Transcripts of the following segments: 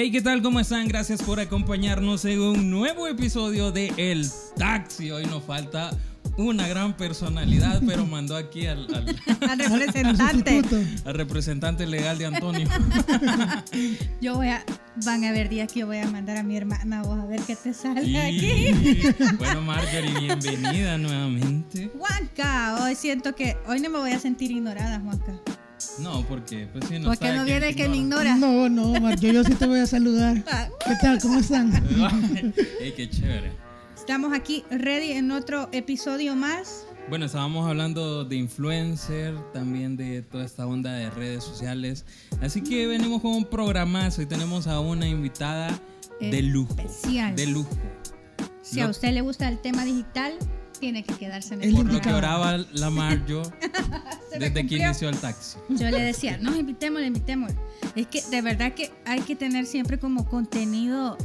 Hey, ¿qué tal? ¿Cómo están? Gracias por acompañarnos en un nuevo episodio de El Taxi. Hoy nos falta una gran personalidad, pero mandó aquí al, al, Al representante. al representante legal de Antonio. Yo voy a. Van a ver días que yo voy a mandar a mi hermana. Vos a ver qué te sale Y- aquí. Bueno, Marjorie, bienvenida nuevamente. Juanca, hoy siento que. Hoy no me voy a sentir ignorada, Juanca. No, porque pues sí, no Porque sabe no viene el que me ignora. No, no, Mar, yo, yo sí te voy a saludar. Ah, ¿Qué tal? ¿Cómo están? Ey, qué chévere. Estamos aquí ready en otro episodio más. Bueno, estábamos hablando de influencer, también de toda esta onda de redes sociales. Así que venimos con un programazo y tenemos a una invitada de lujo. Especial. De lujo. Si a usted le gusta el tema digital, tiene que quedarse en el Por lo que oraba la me desde que inició el taxi. Yo le decía, no, invitémosle, invitémosle. Es que de verdad que hay que tener siempre como contenido,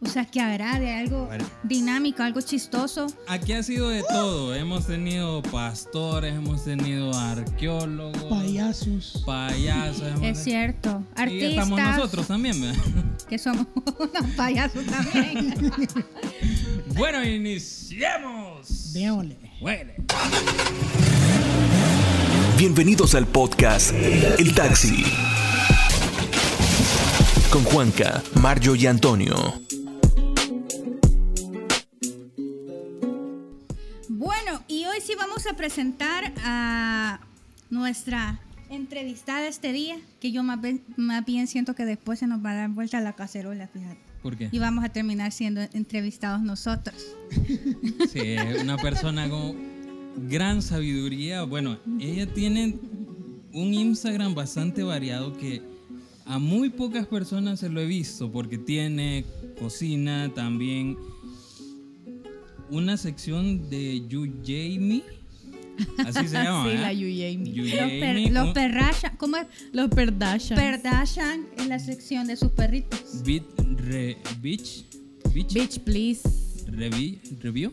o sea, que agrade, algo Bueno. dinámico, algo chistoso. Aquí ha sido de todo. Hemos tenido pastores, hemos tenido arqueólogos, Payasos. payasos. hemos- Es cierto. Y Artistas. estamos nosotros también. ¿verdad? Que somos unos payasos también. bueno, iniciemos. Démosle. Huele. Bienvenidos al podcast El Taxi. Con Juanca, Mario y Antonio. Bueno, y hoy sí vamos a presentar a nuestra entrevistada este día, que yo más bien, más bien siento que después se nos va a dar vuelta la cacerola, fíjate. ¿Por qué? Y vamos a terminar siendo entrevistados nosotros. Sí, una persona con gran sabiduría. Bueno, ella tiene un Instagram bastante variado que a muy pocas personas se lo he visto porque tiene cocina, también una sección de You Jamie. Así se llama. Sí, ¿verdad? la You Jamie. You Los, per, los ¿cómo es? Los Perdashan. Perdashan es la sección de sus perritos. Beat Re, Beach, please. Revi- Review.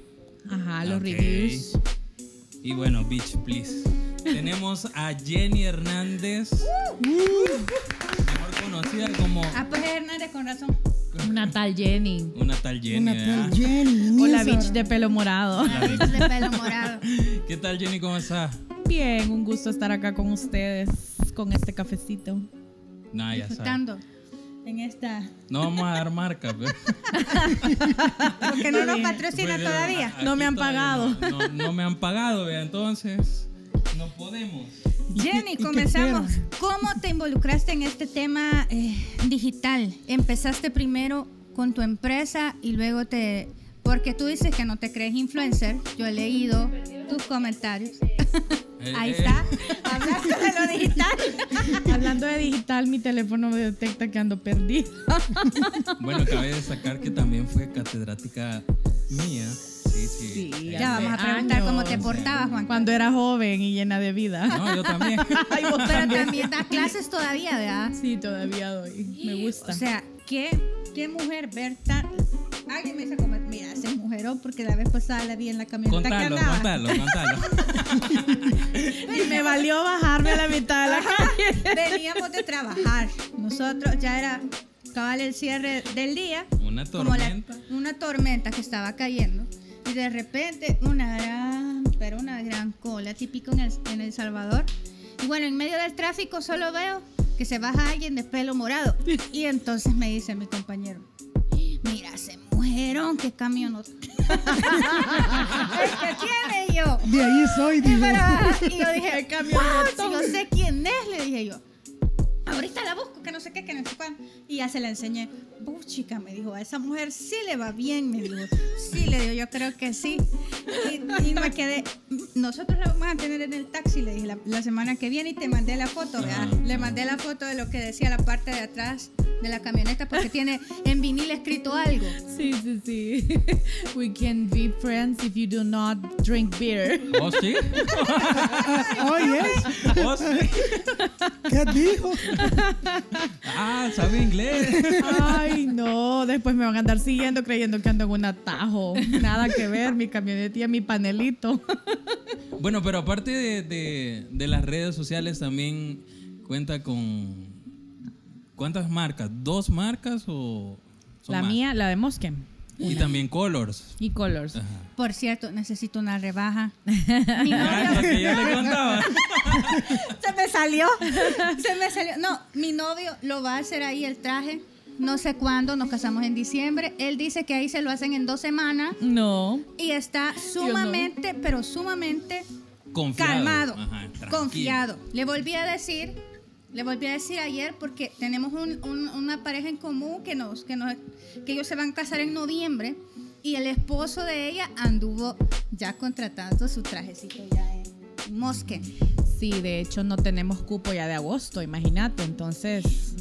Ajá, los reviews. Y bueno, Beach, please. Tenemos a Jenny Hernández, mejor conocida como Ah, pues Hernández, con razón. Una tal Jenny. una tal Jenny. Una ¿verdad? tal Jenny. O la bitch de pelo morado. La bitch de pelo morado. ¿Qué tal Jenny? ¿Cómo estás? Bien, un gusto estar acá con ustedes con este cafecito. Nah, ya. Disfrutando en esta. No vamos a dar marca. pero- Porque no nos patrocina Pero todavía. No me han pagado. No, no- no me han pagado, vea, entonces no podemos. Jenny, comenzamos. ¿Cómo te involucraste en este tema eh, digital? Empezaste primero con tu empresa y luego te... Porque tú dices que no te crees influencer. Yo he leído tus comentarios. Eh, Ahí eh, está. Hablaste de lo digital. Hablando de digital, mi teléfono me detecta que ando perdido. Bueno, cabe destacar que también fue catedrática mía. Sí, sí. Sí, Ya vamos a preguntar cómo te portabas, Juan. Cuando era joven y llena de vida. No, yo también. Ay, vos Pero también. también das clases todavía, ¿verdad? Sí, todavía doy. Me gusta. O sea, ¿qué, qué mujer ver tan... Alguien me dice como, mira, ese mujerón porque la vez pasada la vi en la camioneta que Contalo, andaba. contalo, contalo. y me valió bajarme a la mitad de la calle. Veníamos de trabajar. Nosotros ya era cabal el cierre del día. Una como la- tormenta. una tormenta que estaba cayendo. Y de repente una gran, pero una gran cola, típico en El, en El Salvador. Y bueno, en medio del tráfico solo veo que se baja alguien de pelo morado. Y entonces me dice mi compañero, mira ese mujerón, qué camión. es que tiene yo. De ahí soy, digo. y yo dije, El camionetón. "What? yo sé quién es, le dije yo. Ahorita la busco, no sé qué, que no sé cuándo. Y ya se la enseñé. "Buh, chica, me dijo, a esa mujer sí le va bien, me dijo. Sí, le digo, yo creo que sí. Y, y me quedé, nosotros la vamos a tener en el taxi, le dije, la, la semana que viene y te mandé la foto, ¿verdad? Le mandé la foto de lo que decía la parte de atrás de la camioneta porque tiene en vinil escrito algo. Sí, sí, sí. We can be friends if you do not drink beer. ¿Oh, sí? Oye, ¿Oh, sí? ¿qué dijo? Ah, sabe inglés. Ay, no. Después me van a andar siguiendo creyendo que ando en un atajo. Nada que ver, mi camioneta y mi panelito. Bueno, pero aparte de, de- de las redes sociales también cuenta con ¿Cuántas marcas? ¿Dos marcas o son La más? mía, la de Mosken. Y también Colors. Y Colors. Ajá. Por cierto, necesito una rebaja. Mi novio lo que yo le contaba. se me salió. Se me salió. No, mi novio lo va a hacer ahí el traje. No sé cuándo, nos casamos en diciembre. Él dice que ahí se lo hacen en dos semanas No. y está sumamente, pero sumamente Confiado. calmado, Ajá, confiado. Le volví a decir, le volví a decir ayer porque tenemos un- un- una pareja en común que nos, que nos, que ellos se van a casar en noviembre y el esposo de ella anduvo ya contratando su trajecito ya en Mosque. Sí, de hecho no tenemos cupo ya de agosto, imagínate. Entonces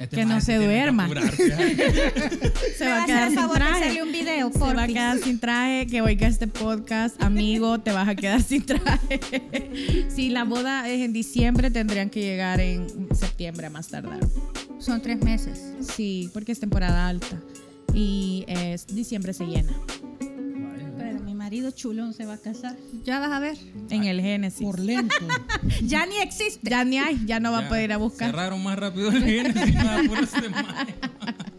Este Que no se duerma. se va a quedar sin favor traje. hacerle un video, Se va a quedar sin traje, que oiga este podcast, amigo, te vas a quedar sin traje. si la boda es en diciembre, tendrían que llegar en septiembre a más tardar. Son tres meses. Sí, porque es temporada alta. Y es diciembre se llena. Marido chulón se va a casar. Ya vas a ver. En el Génesis. Por lento. Ya ni existe. Ya ni hay, ya no va Ya, a poder ir a buscar. Cerraron más rápido el Génesis,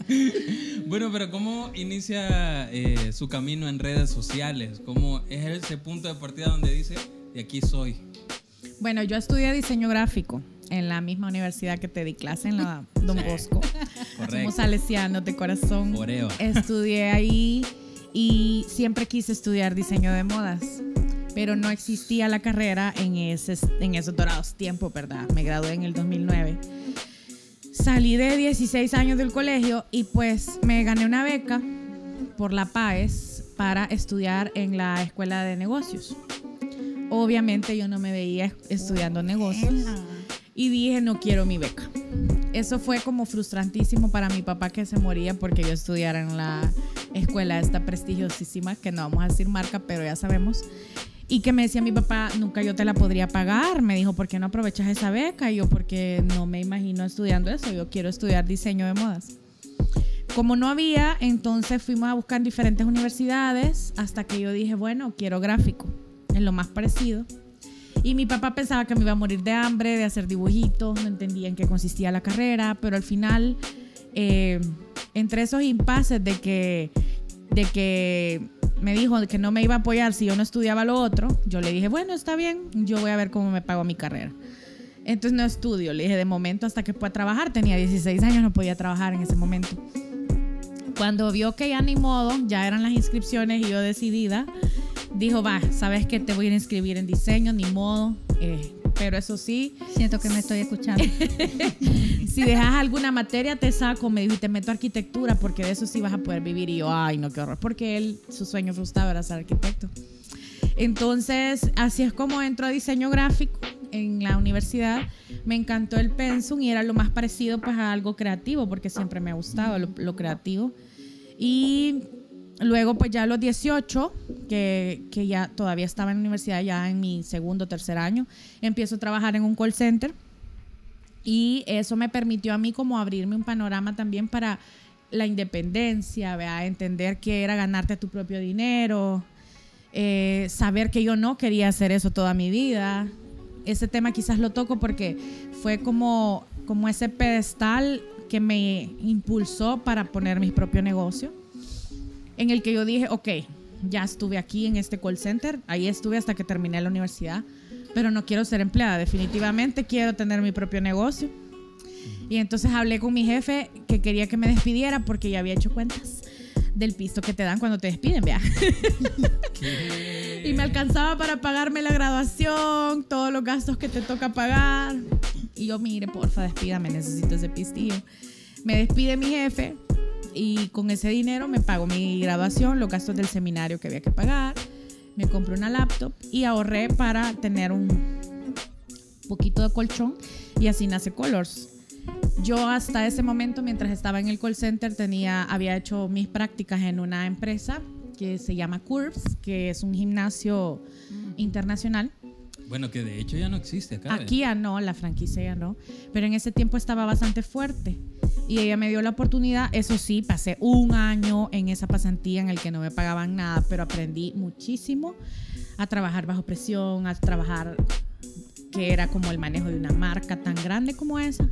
este. Bueno, pero ¿cómo inicia eh, su camino en redes sociales? ¿Cómo es ese punto de partida donde dice, de aquí soy? Bueno, yo estudié diseño gráfico en la misma universidad que te di clase en la Don Bosco. Correcto. Somos salesianos de corazón. Oreo. Estudié ahí y siempre quise estudiar diseño de modas, pero no existía la carrera en, ese, en esos dorados tiempos, ¿verdad? Me gradué en el 2009. Salí de 16 años del colegio y pues me gané una beca por la PAES para estudiar en la escuela de negocios. Obviamente yo no me veía estudiando negocios y dije no quiero mi beca. Eso fue como frustrantísimo para mi papá que se moría porque yo estudiara en la escuela esta prestigiosísima, que no vamos a decir marca, pero ya sabemos. Y que me decía mi papá, nunca yo te la podría pagar. Me dijo, ¿por qué no aprovechas esa beca? Y yo, porque no me imagino estudiando eso. Yo quiero estudiar diseño de modas. Como no había, entonces fuimos a buscar en diferentes universidades hasta que yo dije, bueno, quiero gráfico. Es lo más parecido. Y mi papá pensaba que me iba a morir de hambre, de hacer dibujitos, no entendía en qué consistía la carrera, pero al final, eh, entre esos impases de que, de que me dijo que no me iba a apoyar si yo no estudiaba lo otro, yo le dije, bueno, está bien, yo voy a ver cómo me pago mi carrera. Entonces no estudio, le dije, de momento hasta que pueda trabajar, tenía 16 años, no podía trabajar en ese momento. Cuando vio que ya ni modo, ya eran las inscripciones y yo decidida, dijo, va, sabes que te voy a ir a inscribir en diseño, ni modo. eh, pero eso sí, Siento que me estoy escuchando. si dejas alguna materia te saco, me dijo, y te meto a arquitectura, porque de eso sí vas a poder vivir. Y yo, ay, no, qué horror, porque él, su sueño frustrado era ser arquitecto. Entonces, así es como entro a diseño gráfico en la universidad. Me encantó el pensum y era lo más parecido pues a algo creativo, porque siempre me ha gustado lo, lo creativo. Y luego pues ya a los 18, que, que ya todavía estaba en la universidad, ya en mi segundo tercer año, empiezo a trabajar en un call center. Y eso me permitió a mí como abrirme un panorama también para la independencia, ¿verdad? entender que era ganarte tu propio dinero, eh, saber que yo no quería hacer eso toda mi vida. Ese tema quizás lo toco porque fue como, como ese pedestal que me impulsó para poner mi propio negocio, en el que yo dije, ok, ya estuve aquí en este call center, ahí estuve hasta que terminé la universidad, pero no quiero ser empleada, definitivamente quiero tener mi propio negocio. Y entonces hablé con mi jefe que quería que me despidiera porque ya había hecho cuentas del piso que te dan cuando te despiden, vea. y me alcanzaba para pagarme la graduación, todos los gastos que te toca pagar. Y yo, mire, porfa, despídame, necesito ese pistillo. Me despide mi jefe y con ese dinero me pago mi graduación, los gastos del seminario que había que pagar, me compré una laptop y ahorré para tener un poquito de colchón y así nace Colors. Yo hasta ese momento, mientras estaba en el call center, tenía, había hecho mis prácticas en una empresa que se llama Curves, que es un gimnasio internacional. Bueno, que de hecho ya no existe acá. Aquí ya no, la franquicia ya no, pero en ese tiempo estaba bastante fuerte y ella me dio la oportunidad, eso sí, pasé un año en esa pasantía en el que no me pagaban nada, pero aprendí muchísimo a trabajar bajo presión, a trabajar que era como el manejo de una marca tan grande como esa.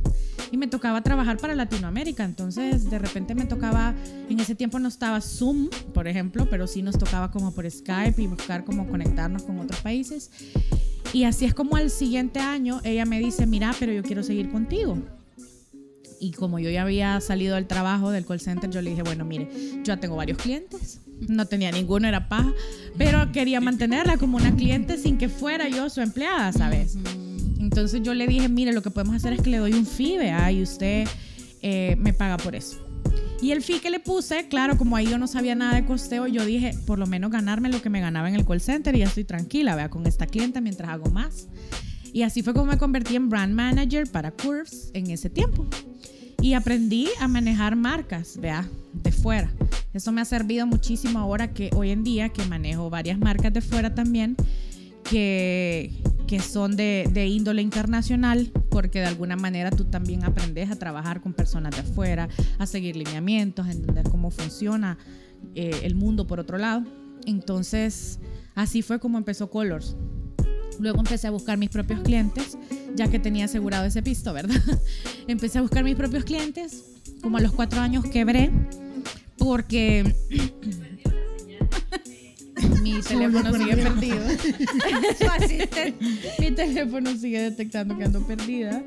y me tocaba trabajar para Latinoamérica. Entonces, de repente me tocaba, en ese tiempo no estaba Zoom, por ejemplo, pero sí nos tocaba como por Skype y buscar cómo conectarnos con otros países. Y así es como al siguiente año ella me dice, mira, pero yo quiero seguir contigo. Y como yo ya había salido del trabajo del call center, yo le dije, bueno, mire, yo ya tengo varios clientes. No tenía ninguno, era paja, pero quería mantenerla como una cliente sin que fuera yo su empleada, ¿sabes? Entonces yo le dije, mire, lo que podemos hacer es que le doy un fee, ¿vea? Y usted eh, me paga por eso. Y el fee que le puse, claro, como ahí yo no sabía nada de costeo, yo dije, por lo menos ganarme lo que me ganaba en el call center y ya estoy tranquila, vea, con esta clienta mientras hago más. Y así fue como me convertí en brand manager para Curves en ese tiempo. Y aprendí a manejar marcas, vea, de fuera. Eso me ha servido muchísimo ahora que hoy en día que manejo varias marcas de fuera también, que, que son de, de índole internacional, porque de alguna manera tú también aprendes a trabajar con personas de afuera, a seguir lineamientos, a entender cómo funciona eh, el mundo por otro lado. Entonces, así fue como empezó Colors. Luego empecé a buscar mis propios clientes, ya que tenía asegurado ese pisto, ¿verdad? empecé a buscar mis propios clientes. Como a los cuatro años quebré, porque mi teléfono sigue perdido. Mi teléfono sigue detectando que ando perdida.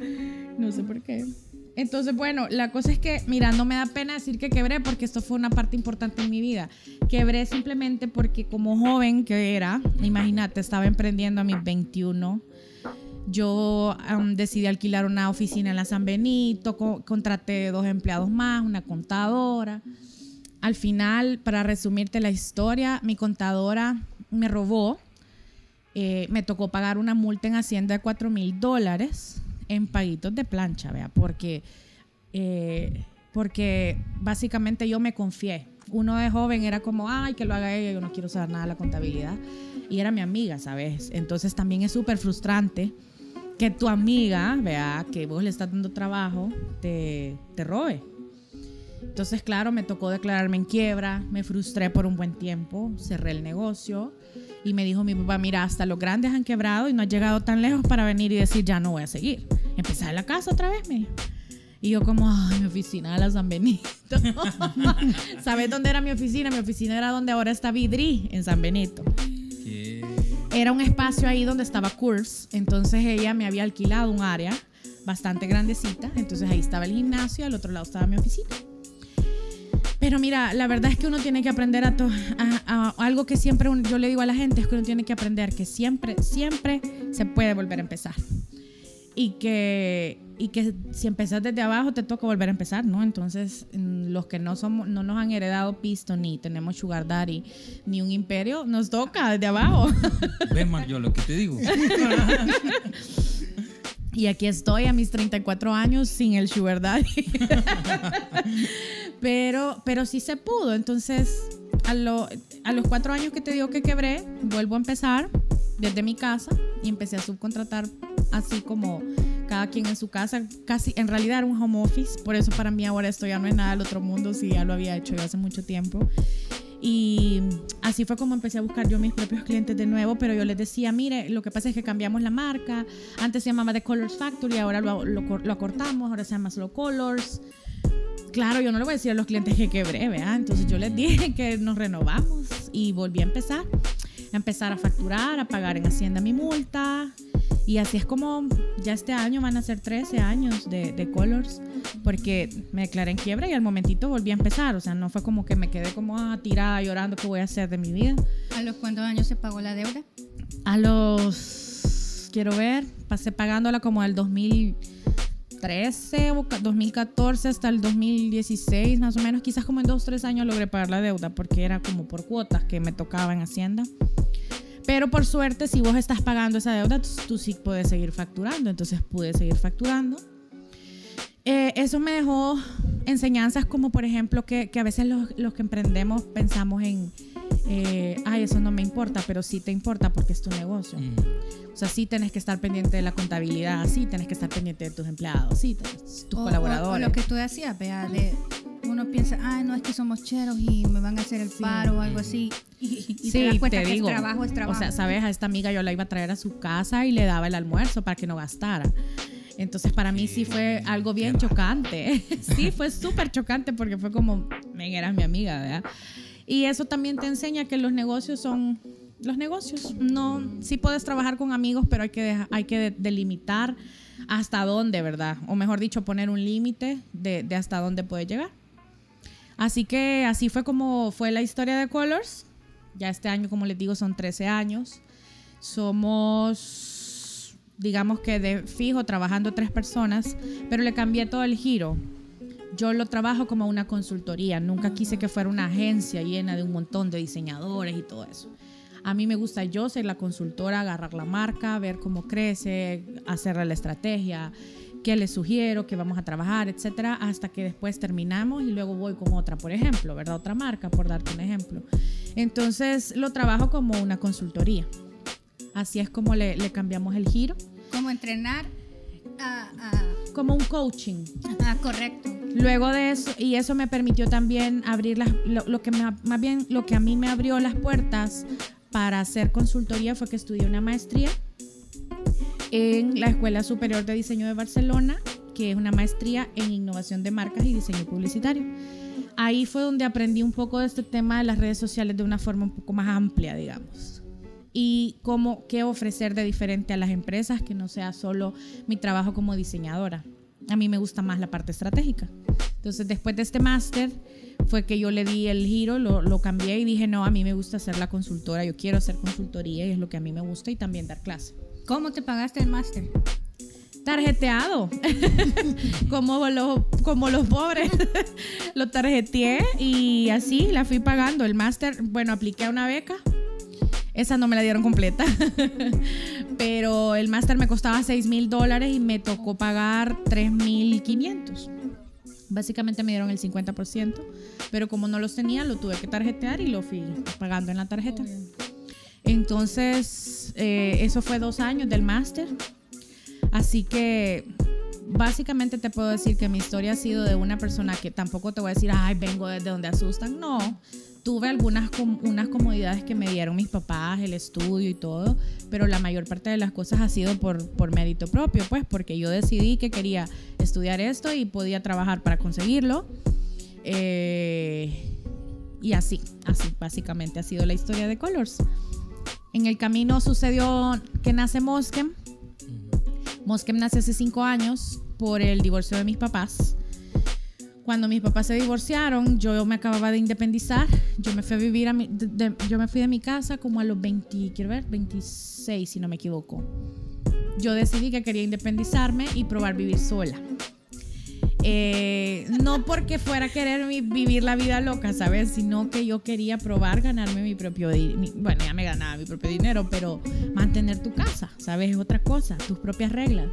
No sé por qué. Entonces, bueno, la cosa es que, mira, no me da pena decir que quebré porque esto fue una parte importante en mi vida. Quebré simplemente porque como joven que era, imagínate, estaba emprendiendo a mis 21. Yo um, decidí alquilar una oficina en la San Benito, co contraté dos empleados más, una contadora. Al final, para resumirte la historia, mi contadora me robó. Eh, me tocó pagar una multa en Hacienda de 4 mil dólares en paguitos de plancha, vea, porque, eh, porque básicamente yo me confié. Uno de joven era como, ay, que lo haga ella, yo no quiero saber nada de la contabilidad. Y era mi amiga, ¿sabes? Entonces también es súper frustrante que tu amiga, vea, que vos le estás dando trabajo, te, te robe. Entonces, claro, me tocó declararme en quiebra, me frustré por un buen tiempo, cerré el negocio y me dijo mi papá, mira, hasta los grandes han quebrado y no has llegado tan lejos para venir y decir, ya no voy a seguir. Empezar en la casa otra vez, me. Y yo como, ay, mi oficina de la San Benito. ¿Sabes dónde era mi oficina? Mi oficina era donde ahora está Vidri, en San Benito. ¿Qué? Era un espacio ahí donde estaba Curves. Entonces ella me había alquilado un área bastante grandecita. Entonces ahí estaba el gimnasio, al otro lado estaba mi oficina. Pero mira, la verdad es que uno tiene que aprender a, to- a- a- algo que siempre un- yo le digo a la gente es que uno tiene que aprender que siempre, siempre se puede volver a empezar. Y que, y que si empezás desde abajo te toca volver a empezar, ¿no? Entonces, mm, los que no somos, no nos han heredado pisto, ni tenemos sugar daddy, ni un imperio, nos toca desde abajo. ¿Ves, Mario, lo que te digo? Y aquí estoy a mis 34 años sin el sugar daddy. pero, pero sí se pudo. Entonces, a, lo- a los cuatro años que te digo que quebré, vuelvo a empezar desde mi casa y empecé a subcontratar así como cada quien en su casa. Casi, en realidad era un home office. Por eso para mí ahora esto ya no es nada del otro mundo, si ya lo había hecho yo hace mucho tiempo. Y así fue como empecé a buscar yo mis propios clientes de nuevo, pero yo les decía, mire, lo que pasa es que cambiamos la marca, antes se llamaba The Colors Factory, ahora lo, lo, lo acortamos, ahora se llama solo Colors. Claro, yo no le voy a decir a los clientes que quebré, ¿verdad? Entonces yo les dije que nos renovamos y volví a empezar, a empezar a facturar, a pagar en Hacienda mi multa. Y así es como ya este año van a ser 13 años de, de Colors, porque me declaré en quiebra y al momentito volví a empezar. O sea, no fue como que me quedé como ah, tirada llorando qué voy a hacer de mi vida. ¿A los cuántos años se pagó la deuda? A los, quiero ver, pasé pagándola como del 2013 o ca- 2014 hasta el 2016, más o menos. Quizás como en dos, tres años logré pagar la deuda porque era como por cuotas que me tocaba en Hacienda. Pero por suerte, si vos estás pagando esa deuda, tú, tú sí puedes seguir facturando. Entonces pude seguir facturando. Eh, eso me dejó enseñanzas como, por ejemplo, que, que a veces los, los que emprendemos pensamos en, eh, ay, eso no me importa, pero sí te importa porque es tu negocio. Mm. O sea, sí tenés que estar pendiente de la contabilidad, sí tenés que estar pendiente de tus empleados, sí, tenés- tus O- colaboradores. O, lo que tú decías, vea, de uno piensa, ay, no, es que somos cheros y me van a hacer el paro o algo así. Y, y te das cuenta que es trabajo, es trabajo. O sea, sabes, a esta amiga yo la iba a traer a su casa y le daba el almuerzo para que no gastara. Entonces para mí sí fue algo bien chocante. sí, fue súper chocante porque fue como, "Men, eras mi amiga, ¿verdad? Y eso también te enseña que los negocios son los negocios. No, sí puedes trabajar con amigos, pero hay que, hay que de- delimitar hasta dónde, ¿verdad? O mejor dicho, poner un límite de, de hasta dónde puedes llegar. Así que así fue como fue la historia de Colors. Ya este año, como les digo, son 13 años. Somos, digamos que de fijo, trabajando tres personas, pero le cambié todo el giro. Yo lo trabajo como una consultoría. Nunca quise que fuera una agencia llena de un montón de diseñadores y todo eso. A mí me gusta yo ser la consultora, agarrar la marca, ver cómo crece, hacerle la estrategia, qué le sugiero, qué vamos a trabajar, etcétera, hasta que después terminamos y luego voy con otra, por ejemplo, ¿verdad? Otra marca, por darte un ejemplo. Entonces lo trabajo como una consultoría. Así es como le, le cambiamos el giro, Como entrenar a, a- como un coaching. ah, correcto. Luego de eso, y eso me permitió también abrir las, lo, que más bien lo que a mí me abrió las puertas para hacer consultoría fue que estudié una maestría en la Escuela Superior de Diseño de Barcelona, que es una maestría en innovación de marcas y diseño publicitario. Ahí fue donde aprendí un poco de este tema de las redes sociales de una forma un poco más amplia, digamos. Y cómo, qué ofrecer de diferente a las empresas, que no sea solo mi trabajo como diseñadora. A mí me gusta más la parte estratégica. Entonces, después de este máster, fue que yo le di el giro, lo, lo cambié y dije, no, a mí me gusta ser la consultora, yo quiero hacer consultoría y es lo que a mí me gusta y también dar clase. ¿Cómo te pagaste el máster? Tarjeteado, como, los, como los pobres. lo tarjeteé y así la fui pagando. El máster, bueno, apliqué a una beca. Esa no me la dieron completa. Pero el máster me costaba 6 mil dólares y me tocó pagar 3 mil 500. Básicamente me dieron el 50%, pero como no los tenía, lo tuve que tarjetear y lo fui pagando en la tarjeta. Entonces, eh, eso fue dos años del máster. Así que básicamente te puedo decir que mi historia ha sido de una persona que tampoco te voy a decir, ay, vengo desde donde asustan. No, tuve algunas com- unas comodidades que me dieron mis papás, el estudio y todo, pero la mayor parte de las cosas ha sido por, por mérito propio, pues, porque yo decidí que quería estudiar esto y podía trabajar para conseguirlo. Eh, y así, así básicamente ha sido la historia de Colors. En el camino sucedió que nace Moskem. Moskem nace hace cinco años por el divorcio de mis papás. Cuando mis papás se divorciaron, yo me acababa de independizar. Yo me fui a vivir a mi, de- de- yo me fui de mi casa como a los 20, quiero ver, 26 si no me equivoco. Yo decidí que quería independizarme y probar vivir sola. Eh, no porque fuera a querer mi- vivir la vida loca, ¿sabes? Sino que yo quería probar ganarme mi propio dinero. Bueno, ya me ganaba mi propio dinero, pero mantener tu casa, ¿sabes? Es otra cosa, tus propias reglas.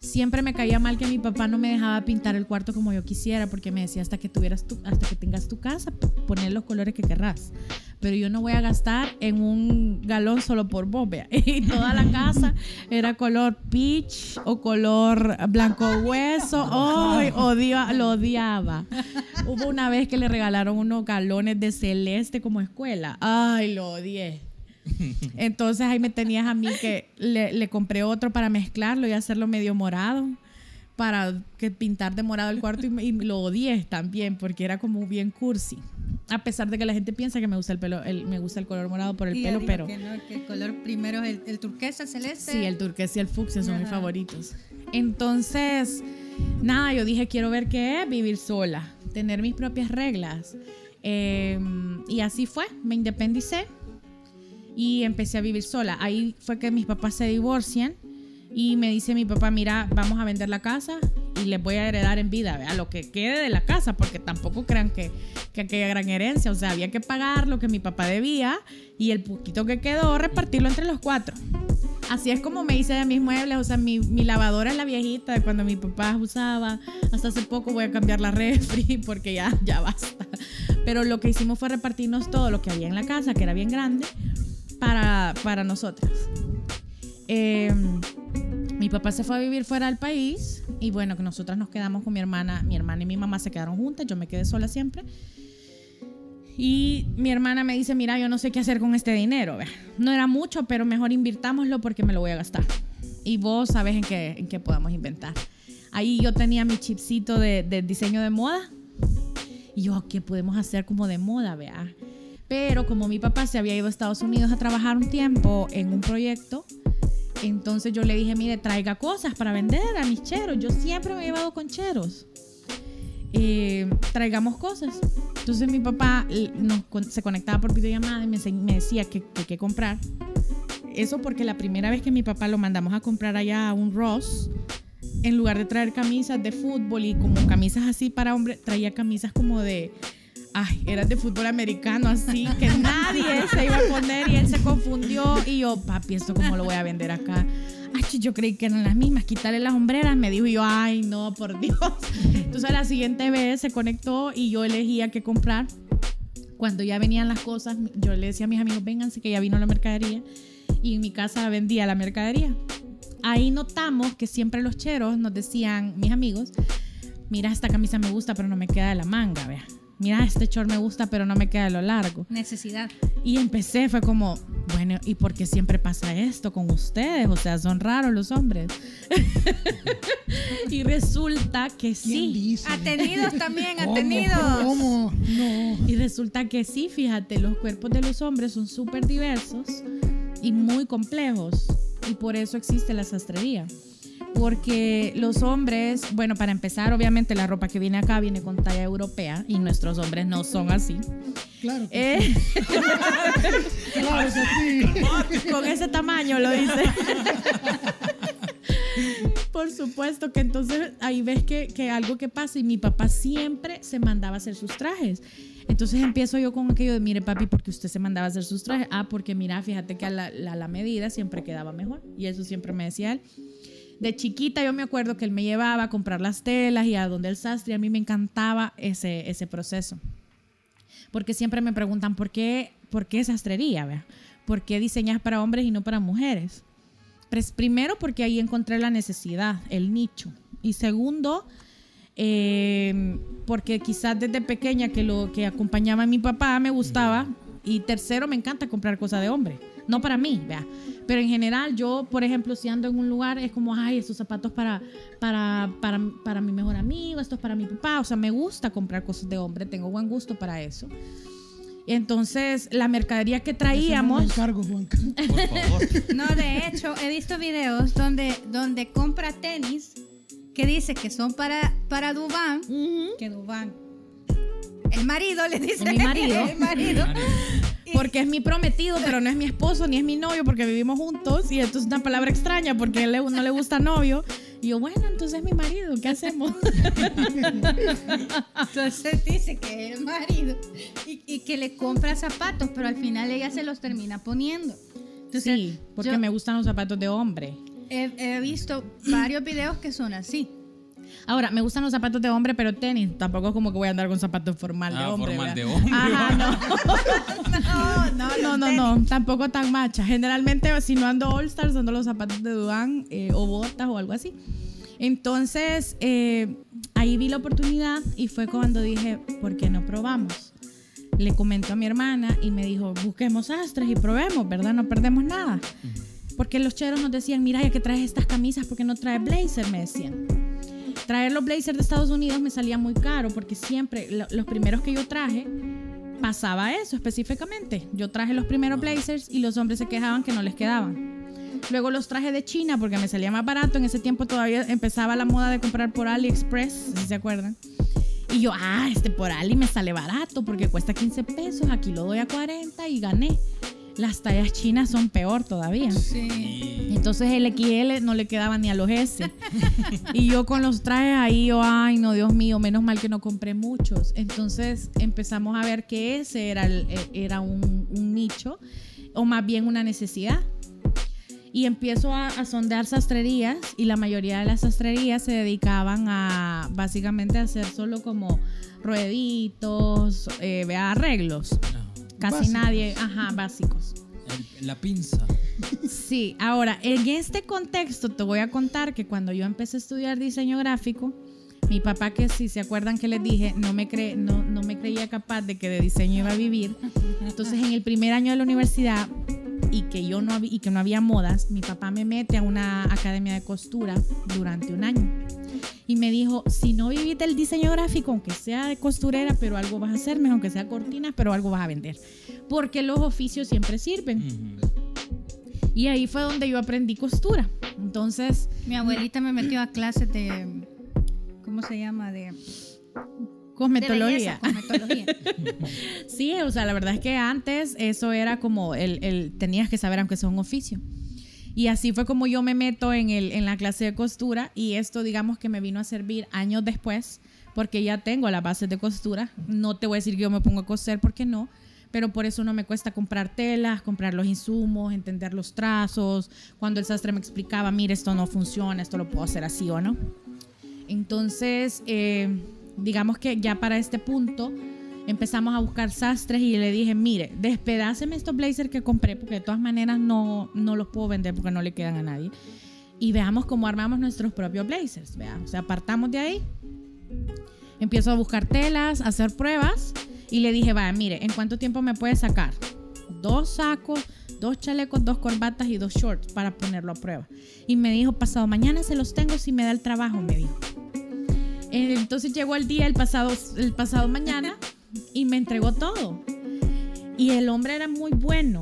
Siempre me caía mal que mi papá no me dejaba pintar el cuarto como yo quisiera porque me decía hasta que tuvieras tu, hasta que tengas tu casa poner los colores que querrás. Pero yo no voy a gastar en un galón solo por vos, vea. Y toda la casa era color peach o color blanco hueso. ¡Ay! odia- lo odiaba. Hubo una vez que le regalaron unos galones de celeste como escuela. ¡Ay! Lo odié. Entonces ahí me tenías a mí que le, le compré otro para mezclarlo y hacerlo medio morado. Para que pintar de morado el cuarto y, lo odié también porque era como bien cursi. A pesar de que la gente piensa que me gusta el pelo, el- me gusta el color morado por el pelo, pero Que, no, que el color primero es el, el turquesa, el celeste. sí, el turquesa y el fucsia son mis favoritos. Entonces, nada, yo dije quiero ver qué es vivir sola, tener mis propias reglas. Eh, y así fue, me independicé y empecé a vivir sola. Ahí fue que mis papás se divorcian y me dice mi papá, mira, vamos a vender la casa y les voy a heredar en vida, vea, lo que quede de la casa, porque tampoco crean que, que aquella gran herencia, o sea, había que pagar lo que mi papá debía y el poquito que quedó repartirlo entre los cuatro. Así es como me hice de mis muebles, o sea, mi, lavadora es la viejita de cuando mi papá usaba. Hasta hace poco voy a cambiar la refri porque ya, ya basta. Pero lo que hicimos fue repartirnos todo lo que había en la casa, que era bien grande, para, para nosotras. Eh, mi papá se fue a vivir fuera del país y bueno, que nosotras nos quedamos con mi hermana. Mi hermana y mi mamá se quedaron juntas, yo me quedé sola siempre. Y mi hermana me dice, mira, yo no sé qué hacer con este dinero. No era mucho, pero mejor invirtámoslo porque me lo voy a gastar. y vos sabes en qué, en qué podemos inventar. Ahí yo tenía mi chipcito de, de diseño de moda y yo, ¿qué podemos hacer como de moda, vea? Pero como mi papá se había ido a Estados Unidos a trabajar un tiempo en un proyecto, entonces yo le dije, mire, traiga cosas para vender a mis cheros. Yo siempre me he llevado con cheros. Eh, traigamos cosas. Entonces mi papá nos se conectaba por videollamada y me decía que que- que comprar. Eso porque la primera vez que mi papá lo mandamos a comprar allá a un Ross, en lugar de traer camisas de fútbol y como camisas así para hombre, traía camisas como de, ay, eran de fútbol americano, así que nadie se iba a poner y él se confundió y yo, papi, ¿esto cómo lo voy a vender acá? Ay, yo creí que eran las mismas, quitarle las hombreras, me dijo yo, ay, no, por Dios. Entonces la siguiente vez se conectó y yo elegía qué comprar. Cuando ya venían las cosas, yo le decía a mis amigos, vénganse que ya vino la mercadería. Y en mi casa vendía la mercadería. Ahí notamos que siempre los cheros nos decían, mis amigos, mira, esta camisa me gusta, pero no me queda de la manga, vea. Mira, este short me gusta, pero no me queda de lo largo. Necesidad. Y empecé, fue como, bueno, ¿y por qué siempre pasa esto con ustedes? O sea, son raros los hombres. y resulta que ¿Quién sí. Atenidos también, ¿Cómo? atenidos. ¿Cómo? No. Y resulta que sí, fíjate, los cuerpos de los hombres son súper diversos y muy complejos. Y por eso existe la sastrería. Porque los hombres, bueno, para empezar, obviamente la ropa que viene acá viene con talla europea y nuestros hombres no son así. Claro. que Eh, sí, Claro que sí. con ese tamaño lo dice. Por supuesto que entonces ahí ves que, que algo que pasa y mi papá siempre se mandaba a hacer sus trajes. Entonces empiezo yo con aquello de, mire papi, porque usted se mandaba a hacer sus trajes. Ah, porque mira, fíjate que a la, la, la medida siempre quedaba mejor. Y eso siempre me decía él. De chiquita yo me acuerdo que él me llevaba a comprar las telas y a donde el sastre. A mí me encantaba ese, ese proceso. Porque siempre me preguntan, ¿por qué, por qué sastrería? vea? ¿Por qué diseñas para hombres y no para mujeres? Pues, primero, porque ahí encontré la necesidad, el nicho. Y segundo, eh, porque quizás desde pequeña que lo que acompañaba a mi papá me gustaba. Y tercero, me encanta comprar cosas de hombre. No para mí, vea. Pero en general, yo, por ejemplo, si ando en un lugar, es como, ay, estos zapatos para, para, para, para mi mejor amigo, estos para mi papá. O sea, me gusta comprar cosas de hombre, tengo buen gusto para eso. Entonces, la mercadería que no traíamos... encargo, Juanca. Por favor. No, de hecho, he visto videos donde, donde compra tenis que dice que son para, para Dubán, que Dubán. El marido le dice. Mi marido. El marido. Porque es mi prometido, pero no es mi esposo ni es mi novio porque vivimos juntos. Y esto es una palabra extraña porque a él no le gusta novio. Y yo, bueno, entonces es mi marido, ¿qué hacemos? Entonces dice que es el marido y, y que le compra zapatos, pero al final ella se los termina poniendo. Entonces, sí, porque yo me gustan los zapatos de hombre. he, he visto varios videos que son así. Ahora, me gustan los zapatos de hombre, pero tenis. Tampoco es como que voy a andar con zapatos formal de Ah, hombre. formal ¿verdad? de hombre, Ajá, no. No, No, no, no, tampoco tan macha. Generalmente, si no ando All Stars, ando los zapatos de Duan eh, o botas o algo así. Entonces, eh, ahí vi la oportunidad y fue cuando dije, ¿por qué no probamos? Le comentó a mi hermana y me dijo, busquemos sastres y probemos, ¿verdad? No perdemos nada. Porque los cheros nos decían, mira, ya que traes estas camisas, ¿por qué no traes blazer? Me decían. Traer los blazers de Estados Unidos me salía muy caro porque siempre, lo- los primeros que yo traje, pasaba eso específicamente. Yo traje los primeros blazers y los hombres se quejaban que no les quedaban. Luego los traje de China porque me salía más barato. En ese tiempo todavía empezaba la moda de comprar por AliExpress, si se acuerdan. Y yo, ah, este por Ali me sale barato porque cuesta 15 pesos, aquí lo doy a 40 y gané. Las tallas chinas son peor todavía. Sí. Entonces el XL no le quedaba ni a los S. y yo con los trajes ahí, yo, ay, no, Dios mío, menos mal que no compré muchos. Entonces empezamos a ver que ese era, el- eh, era un, un nicho, o más bien una necesidad. Y empiezo a, a sondear sastrerías y la mayoría de las sastrerías se dedicaban a básicamente a hacer solo como rueditos, eh, vea, arreglos. Casi Básicos. nadie, ajá, básicos. el- la pinza. Sí, ahora, en este contexto te voy a contar que cuando yo empecé a estudiar diseño gráfico, mi papá, que si se acuerdan que les dije, no me, cre no, no me creía capaz de que de diseño iba a vivir. Entonces, en el primer año de la universidad, y que yo no, y que no había modas, mi papá me mete a una academia de costura durante un año. Y me dijo, si no vivís del diseño gráfico, aunque sea de costurera, pero algo vas a hacerme, aunque sea cortinas, pero algo vas a vender. Porque los oficios siempre sirven. Ujú. Y ahí fue donde yo aprendí costura. Entonces, Mi abuelita me metió a clases de. ¿Cómo se llama? De. De cosmetología. belleza, cosmetología. Sí, o sea, la verdad es que antes eso era como el, el- tenías que saber aunque sea un oficio. Y así fue como yo me meto en, el, en la clase de costura y esto digamos que me vino a servir años después porque ya tengo las bases de costura. No te voy a decir que yo me pongo a coser porque no, pero por eso no me cuesta comprar telas, comprar los insumos, entender los trazos. Cuando el sastre me explicaba, mire, esto no funciona, esto lo puedo hacer así o no. Entonces, eh, digamos que ya para este punto empezamos a buscar sastres y le dije, mire, despedáceme estos blazers que compré porque de todas maneras no, no los puedo vender porque no le quedan a nadie. Y veamos cómo armamos nuestros propios blazers. Vea, o sea, partamos de ahí. Empiezo a buscar telas, a hacer pruebas y le dije, vaya, mire, ¿en cuánto tiempo me puede sacar? Dos sacos, dos chalecos, dos corbatas y dos shorts para ponerlo a prueba. Y me dijo, pasado mañana se los tengo si me da el trabajo, me dijo. Eh, Entonces llegó el día, el pasado, el pasado mañana, y me entregó todo. Y el hombre era muy bueno.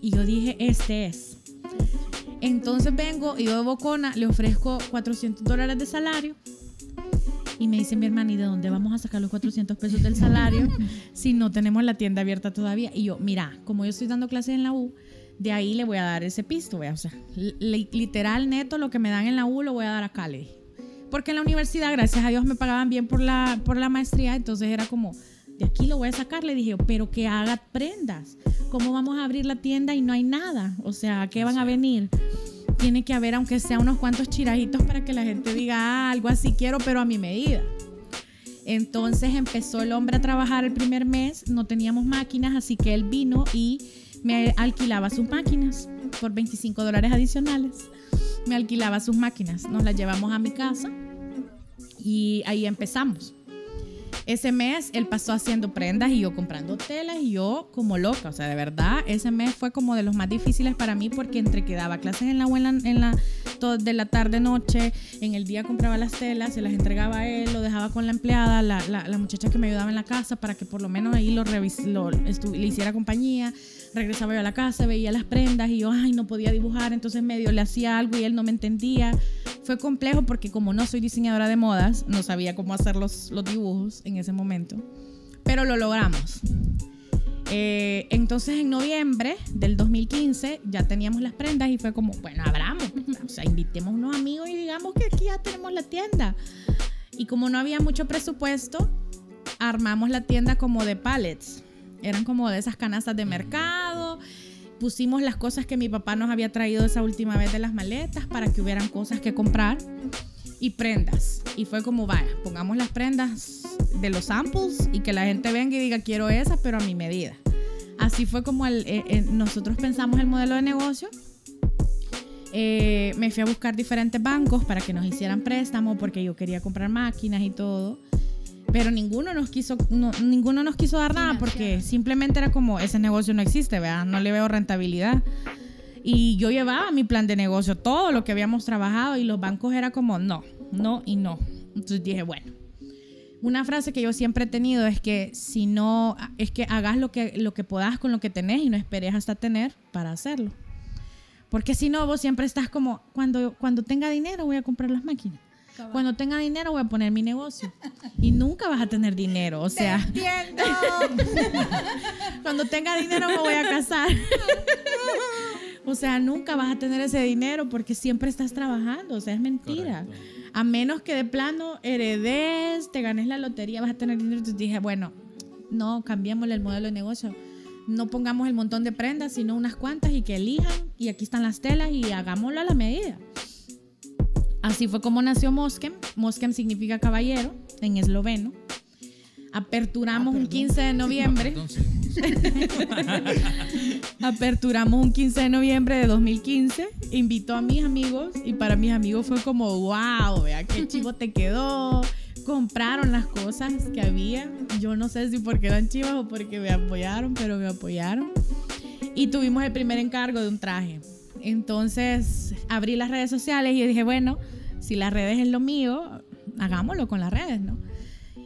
Y yo dije, este es. Entonces vengo y yo de Bocona le ofrezco 400 dólares de salario. Y me dice mi hermana, ¿y de dónde vamos a sacar los 400 pesos del salario si no tenemos la tienda abierta todavía? Y yo, mira, como yo estoy dando clases en la U, de ahí le voy a dar ese pisto, vea, o sea, li- literal neto lo que me dan en la U lo voy a dar acá, le dije. Porque en la universidad, gracias a Dios, me pagaban bien por la, por la maestría, entonces era como, de aquí lo voy a sacar, le dije, pero que haga prendas. ¿Cómo vamos a abrir la tienda y no hay nada? O sea, ¿a qué van a venir? Tiene que haber, aunque sea unos cuantos chirajitos para que la gente diga, ah, algo así quiero, pero a mi medida. Entonces empezó el hombre a trabajar el primer mes, no teníamos máquinas, así que él vino y me alquilaba sus máquinas por 25 dólares adicionales. Me alquilaba sus máquinas, nos las llevamos a mi casa y ahí empezamos. Ese mes él pasó haciendo prendas y yo comprando telas y yo como loca. O sea, de verdad, ese mes fue como de los más difíciles para mí porque entre que daba clases en la U en la, de la tarde noche, en el día compraba las telas, se las entregaba a él, lo dejaba con la empleada, la, la- la muchacha que me ayudaba en la casa para que por lo menos ahí lo, lo le hiciera compañía. Regresaba yo a la casa, veía las prendas y yo, ay, no podía dibujar, entonces medio le hacía algo y él no me entendía. Fue complejo porque como no soy diseñadora de modas, no sabía cómo hacer los, los dibujos ese momento. Pero lo logramos. Eh, entonces en noviembre del 2015 ya teníamos las prendas y fue como, bueno, abramos. O sea, invitemos unos amigos y digamos que aquí ya tenemos la tienda. Y como no había mucho presupuesto, armamos la tienda como de pallets. Eran como de esas canastas de mercado. Pusimos las cosas que mi papá nos había traído esa última vez de las maletas para que hubieran cosas que comprar y prendas. Y fue como, vaya, pongamos las prendas de los samples y que la gente venga y diga, quiero esa, pero a mi medida. Así fue como el- eh, eh, nosotros pensamos el modelo de negocio. Eh, me fui a buscar diferentes bancos para que nos hicieran préstamo porque yo quería comprar máquinas y todo. Pero ninguno nos quiso, no- ninguno nos quiso dar nada porque simplemente era como, ese negocio no existe, ¿verdad? No le veo rentabilidad. Y yo llevaba mi plan de negocio, todo lo que habíamos trabajado y los bancos era como, no, no y no. Entonces dije, bueno, una frase que yo siempre he tenido es que si no, es que hagas lo que, lo que puedas con lo que tenés y no esperes hasta tener para hacerlo. Porque si no, vos siempre estás como, cuando, cuando tenga dinero voy a comprar las máquinas. Cuando tenga dinero voy a poner mi negocio. Y nunca vas a tener dinero. O sea, ¡Entiendo! cuando tenga dinero me voy a casar. O sea, nunca vas a tener ese dinero porque siempre estás trabajando. O sea, es mentira. Correcto. A menos que de plano heredes, te ganes la lotería, vas a tener dinero. Entonces dije, bueno, no, cambiémosle el modelo de negocio. No pongamos el montón de prendas, sino unas cuantas y que elijan. Y aquí están las telas y hagámoslo a la medida. Así fue como nació Moskem. Moskem significa caballero en esloveno. Aperturamos un 15 de noviembre. Aperturamos un 15 de noviembre de 2015. Invitó a mis amigos y para mis amigos fue como, wow, vea qué chivo te quedó. Compraron las cosas que había. Yo no sé si porque eran chivas o porque me apoyaron, pero me apoyaron. Y tuvimos el primer encargo de un traje. Entonces abrí las redes sociales y dije, bueno, si las redes es lo mío, hagámoslo con las redes, ¿no?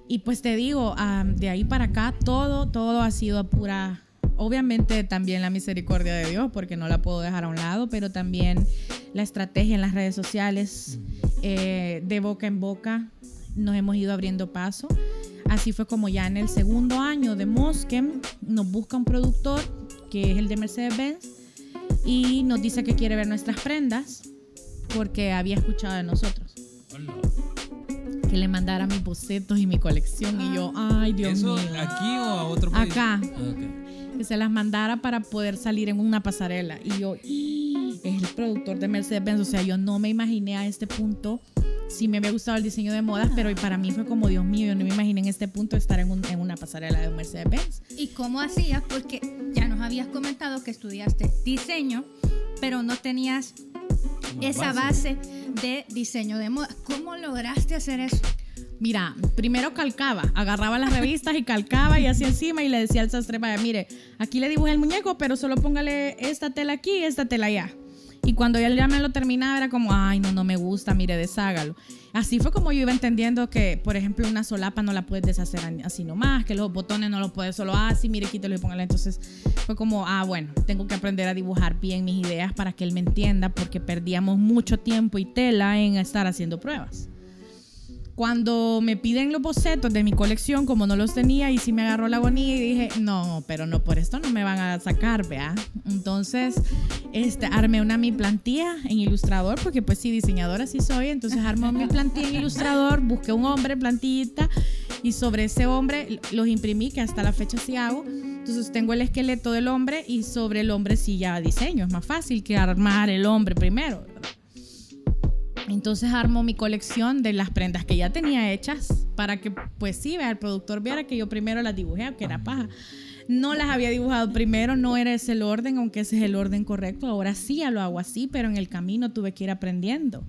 Y pues te digo, de ahí para acá todo, todo ha sido pura, obviamente también la misericordia de Dios, porque no la puedo dejar a un lado, pero también la estrategia en las redes sociales, eh, de boca en boca, nos hemos ido abriendo paso. Así fue como ya en el segundo año de Mosquem nos busca un productor, que es el de Mercedes-Benz, y nos dice que quiere ver nuestras prendas, porque había escuchado de nosotros que le mandara mis bocetos y mi colección. Y yo, ay, Dios ¿Eso mío. aquí o a otro país? Acá. Ah. Que se las mandara para poder salir en una pasarela. Y yo, "Ih, es el productor de Mercedes-Benz. O sea, yo no me imaginé a este punto. Sí me había gustado el diseño de modas, pero para mí fue como, Dios mío, yo no me imaginé en este punto estar en, un- en una pasarela de un Mercedes-Benz. ¿Y cómo hacías? Porque ya nos habías comentado que estudiaste diseño, pero no tenías Esa base de diseño de moda. ¿Cómo lograste hacer eso? Mira, primero calcaba, agarraba las revistas y calcaba y hacía encima y le decía al sastre, vaya, mire, aquí le dibujé el muñeco, pero solo póngale esta tela aquí y esta tela allá. Y cuando ya, ya me lo terminaba era como, ay, no, no me gusta, mire, deshágalo. Así fue como yo iba entendiendo que, por ejemplo, una solapa no la puedes deshacer así nomás, que los botones no los puedes solo así, mire, quítalo y póngale. Entonces fue como, ah, bueno, tengo que aprender a dibujar bien mis ideas para que él me entienda, porque perdíamos mucho tiempo y tela en estar haciendo pruebas. Cuando me piden los bocetos de mi colección, como no los tenía, y sí me agarró la agonía y dije, no, pero no, por esto no me van a sacar, vea. Entonces, este, armé una mi plantilla en Ilustrador, porque pues sí, diseñadora sí soy, entonces armé mi plantilla en Ilustrador, busqué un hombre, plantillita, y sobre ese hombre los imprimí, que hasta la fecha sí hago. Entonces tengo el esqueleto del hombre y sobre el hombre sí ya diseño. Es más fácil que armar el hombre primero. Entonces armo mi colección de las prendas que ya tenía hechas para que, pues sí, vea, el productor viera que yo primero las dibujé, que era paja. No las había dibujado primero, no era ese el orden, aunque ese es el orden correcto. Ahora sí ya lo hago así, pero en el camino tuve que ir aprendiendo.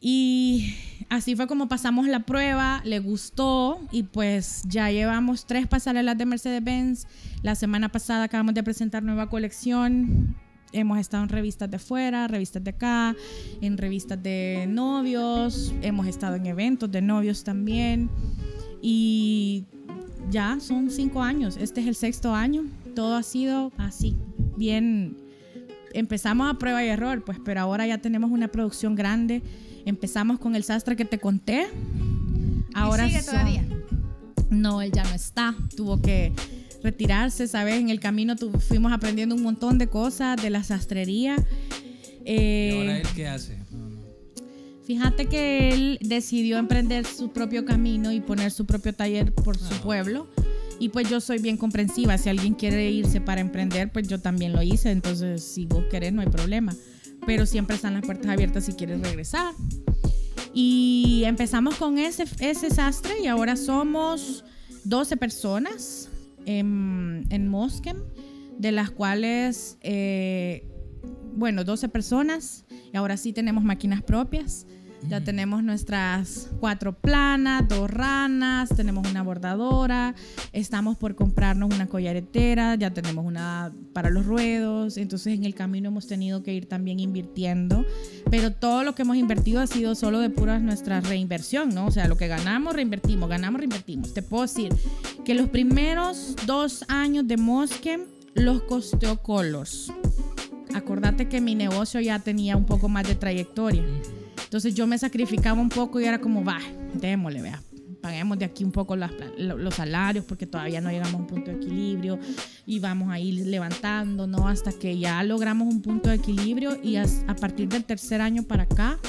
Y así fue como pasamos la prueba, le gustó y pues ya llevamos tres pasarelas de Mercedes-Benz. La semana pasada acabamos de presentar nueva colección. Hemos estado en revistas de fuera, revistas de acá, en revistas de novios, hemos estado en eventos de novios también. Y ya son cinco años, este es el sexto año, todo ha sido así, bien. Empezamos a prueba y error, pues, pero ahora ya tenemos una producción grande. Empezamos con el sastre que te conté. Ahora sigue son- todavía? No, él ya no está. Tuvo que retirarse, ¿sabes? En el camino tu- fuimos aprendiendo un montón de cosas de la sastrería. ¿Y Eh, ahora él qué hace? No, no. Fíjate que él decidió emprender su propio camino y poner su propio taller por su pueblo. Y pues yo soy bien comprensiva. Si alguien quiere irse para emprender, pues yo también lo hice. Entonces, si vos querés, no hay problema. Pero siempre están las puertas abiertas si quieres regresar. Y empezamos con ese, ese sastre y ahora somos 12 personas en, en de las cuales, eh, bueno, 12 personas y ahora sí tenemos máquinas propias. Ya tenemos nuestras cuatro planas, dos ranas, tenemos una bordadora, estamos por comprarnos una collaretera, ya tenemos una para los ruedos, entonces en el camino hemos tenido que ir también invirtiendo, pero todo lo que hemos invertido ha sido solo de pura nuestra reinversión, ¿no? O sea, lo que ganamos, reinvertimos, ganamos, reinvertimos. Te puedo decir que los primeros dos años de Mosque los costeó Colors. Acordate que mi negocio ya tenía un poco más de trayectoria. Entonces yo me sacrificaba un poco y era como, va, démosle, vea. Paguemos de aquí un poco las los salarios porque todavía no llegamos a un punto de equilibrio y vamos a ir levantando, ¿no? Hasta que ya logramos un punto de equilibrio y a partir del tercer año para acá,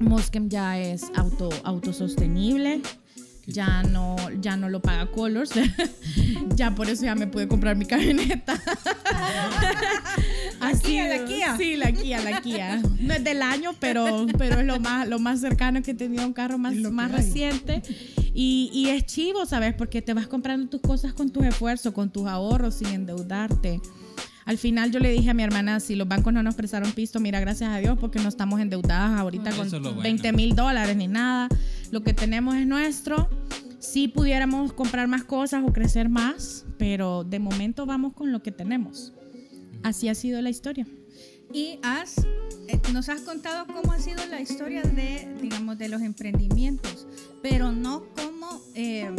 Mosquem ya es auto, autosostenible. Ya no, ya no lo paga Colors. ya por eso ya me pude comprar mi camioneta. Así Kia, la Kia. Sí, la Kia, la Kia. No es del año, pero, pero es lo más, lo más cercano que he tenido a un carro más, más hay. reciente. Y, y es chivo, ¿sabes? Porque te vas comprando tus cosas con tus esfuerzos, con tus ahorros, sin endeudarte. Al final yo le dije a mi hermana, si los bancos no nos prestaron pisto, mira, gracias a Dios, porque no estamos endeudadas ahorita con bueno. 20 mil dólares ni nada. Lo que tenemos es nuestro. sí pudiéramos comprar más cosas o crecer más, pero de momento vamos con lo que tenemos. Así ha sido la historia. Y has, eh, nos has contado cómo ha sido la historia de, digamos, de los emprendimientos, pero no cómo eh,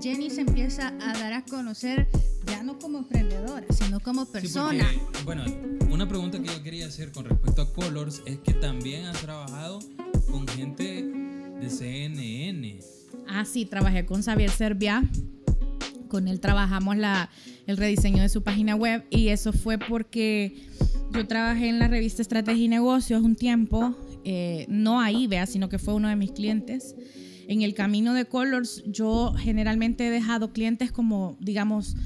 Jenny se empieza a dar a conocer ya no como emprendedora, sino como Sí, persona. porque, bueno, una pregunta que yo quería hacer con respecto a Colors es que también has trabajado con gente de CNN. Ah, sí, trabajé con Xavier Servia. Con él trabajamos la, el rediseño de su página web y eso fue porque yo trabajé en la revista Estrategia y Negocios un tiempo, eh, no ahí, vea, sino que fue uno de mis clientes. En el camino de Colors yo generalmente he dejado clientes como, digamos,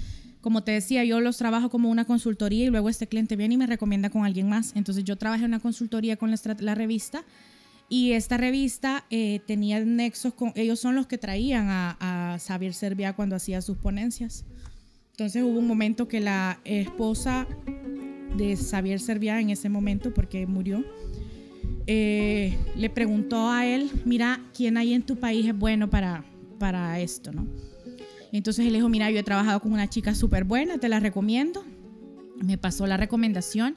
como te decía, yo los trabajo como una consultoría y luego este cliente viene y me recomienda con alguien más. Entonces yo trabajé en una consultoría con la, revista y esta revista eh, tenía nexos con, ellos son los que traían a, a Xavier Servia cuando hacía sus ponencias. Entonces hubo un momento que la esposa de Xavier Servia en ese momento, porque murió, eh, le preguntó a él, mira, ¿quién hay en tu país es bueno para, para esto? ¿no? Entonces él dijo, mira, yo he trabajado con una chica súper buena, te la recomiendo. Me pasó la recomendación.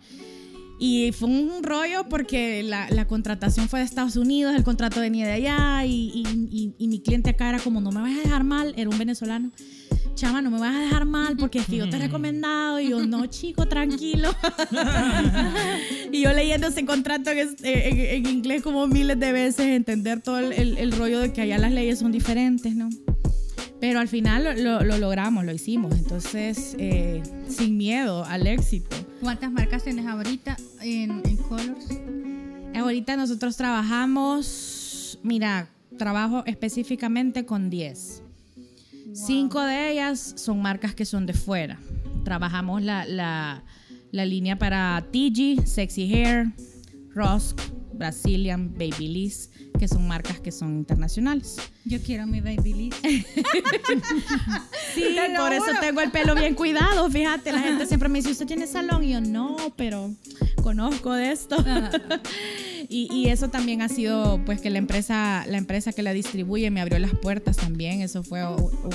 Y fue un rollo porque la, la contratación fue de Estados Unidos, el contrato venía de allá y, y- y- y mi cliente acá era como, no me vas a dejar mal, era un venezolano. Chama, no me vas a dejar mal porque es que yo te he recomendado. Y yo, no, chico, tranquilo. y yo leyendo ese contrato en, es- en- en inglés como miles de veces, entender todo el, el- el rollo de que allá las leyes son diferentes, ¿no? Pero al final lo, lo- lo logramos, lo hicimos. Entonces, eh, sin miedo al éxito. ¿Cuántas marcas tienes ahorita en, en Colors? Ahorita nosotros trabajamos, mira, trabajo específicamente con 10. Cinco de ellas son marcas que son de fuera. Trabajamos la, la- la línea para TG, Sexy Hair, Rosk, Brazilian, Babyliss, que son marcas que son internacionales. Yo quiero mi Babyliss. Sí, por eso tengo el pelo bien cuidado, fíjate, la gente siempre me dice, ¿usted tiene salón? Y yo, no, pero conozco de esto. y, y eso también ha sido, pues, que la empresa, la empresa que la distribuye me abrió las puertas también, eso fue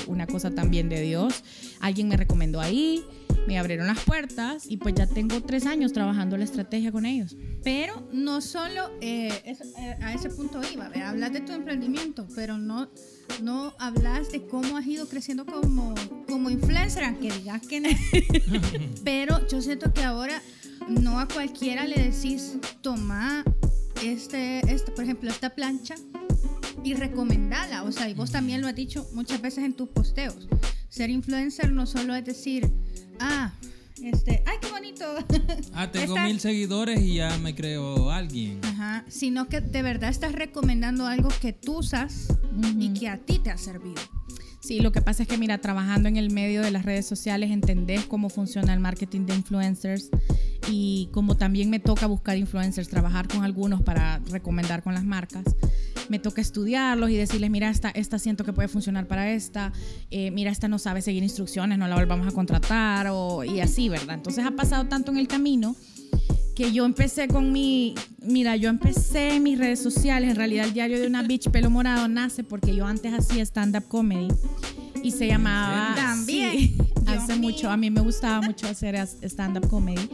una cosa también de Dios. Alguien me recomendó ahí, me abrieron las puertas y pues ya tengo tres años trabajando la estrategia con ellos. Pero no solo eh, eso, eh, a ese punto iba, hablas de tu emprendimiento, pero no, no hablas de cómo has ido creciendo como, como influencer, aunque digas que no. pero yo siento que ahora no a cualquiera le decís, toma este, este, por ejemplo, esta plancha y recomendala. O sea, y vos también lo has dicho muchas veces en tus posteos. Ser influencer no solo es decir, ah, este, ay, qué bonito. Ah, tengo Esta- mil seguidores y ya me creo alguien. Ajá, sino que de verdad estás recomendando algo que tú usas y que a ti te ha servido. Sí, lo que pasa es que, mira, trabajando en el medio de las redes sociales, entendés cómo funciona el marketing de influencers y como también me toca buscar influencers, trabajar con algunos para recomendar con las marcas, me toca estudiarlos y decirles, mira, esta, esta siento que puede funcionar para esta, eh, mira, esta no sabe seguir instrucciones, no la volvamos a contratar o, y así, ¿verdad? Entonces ha pasado tanto en el camino que yo empecé con mi, mira, yo empecé en mis redes sociales, en realidad el diario de una bitch pelo morado nace porque yo antes hacía stand-up comedy y se llamaba... También. Sí, hace mío. mucho, a mí me gustaba mucho hacer stand-up comedy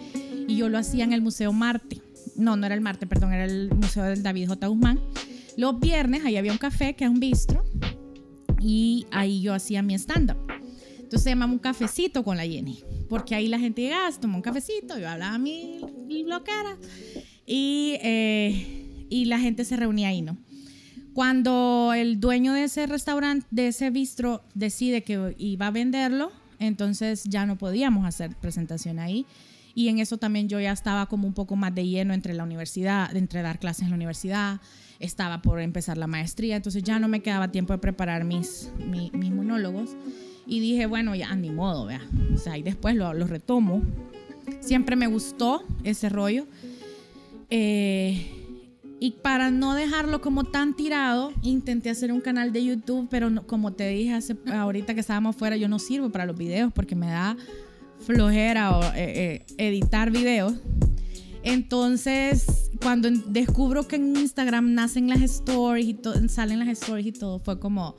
y yo lo hacía en el Museo Marte. No, no era el Marte, perdón, era el Museo del David J. Guzmán. Los viernes ahí había un café que es un bistro y ahí yo hacía mi stand-up. Entonces se llamaba un cafecito con la Jenny, porque ahí la gente llegaba, se tomaba un cafecito, yo hablaba mi, mi loquera y, eh, y la gente se reunía ahí, ¿no? Cuando el dueño de ese restaurante, de ese bistro, decide que iba a venderlo, entonces ya no podíamos hacer presentación ahí. Y en eso también yo ya estaba como un poco más de lleno entre la universidad, entre dar clases en la universidad, estaba por empezar la maestría, entonces ya no me quedaba tiempo de preparar mis, mi- mis monólogos. Y dije, bueno, ya ni modo, vea. O sea, y después lo, lo retomo. Siempre me gustó ese rollo. Eh, y para no dejarlo como tan tirado, intenté hacer un canal de YouTube, pero no- como te dije hace, ahorita que estábamos fuera, yo no sirvo para los videos porque me da flojera o, eh, eh, editar videos. Entonces, cuando descubro que en Instagram nacen las stories y salen las stories y todo, fue como,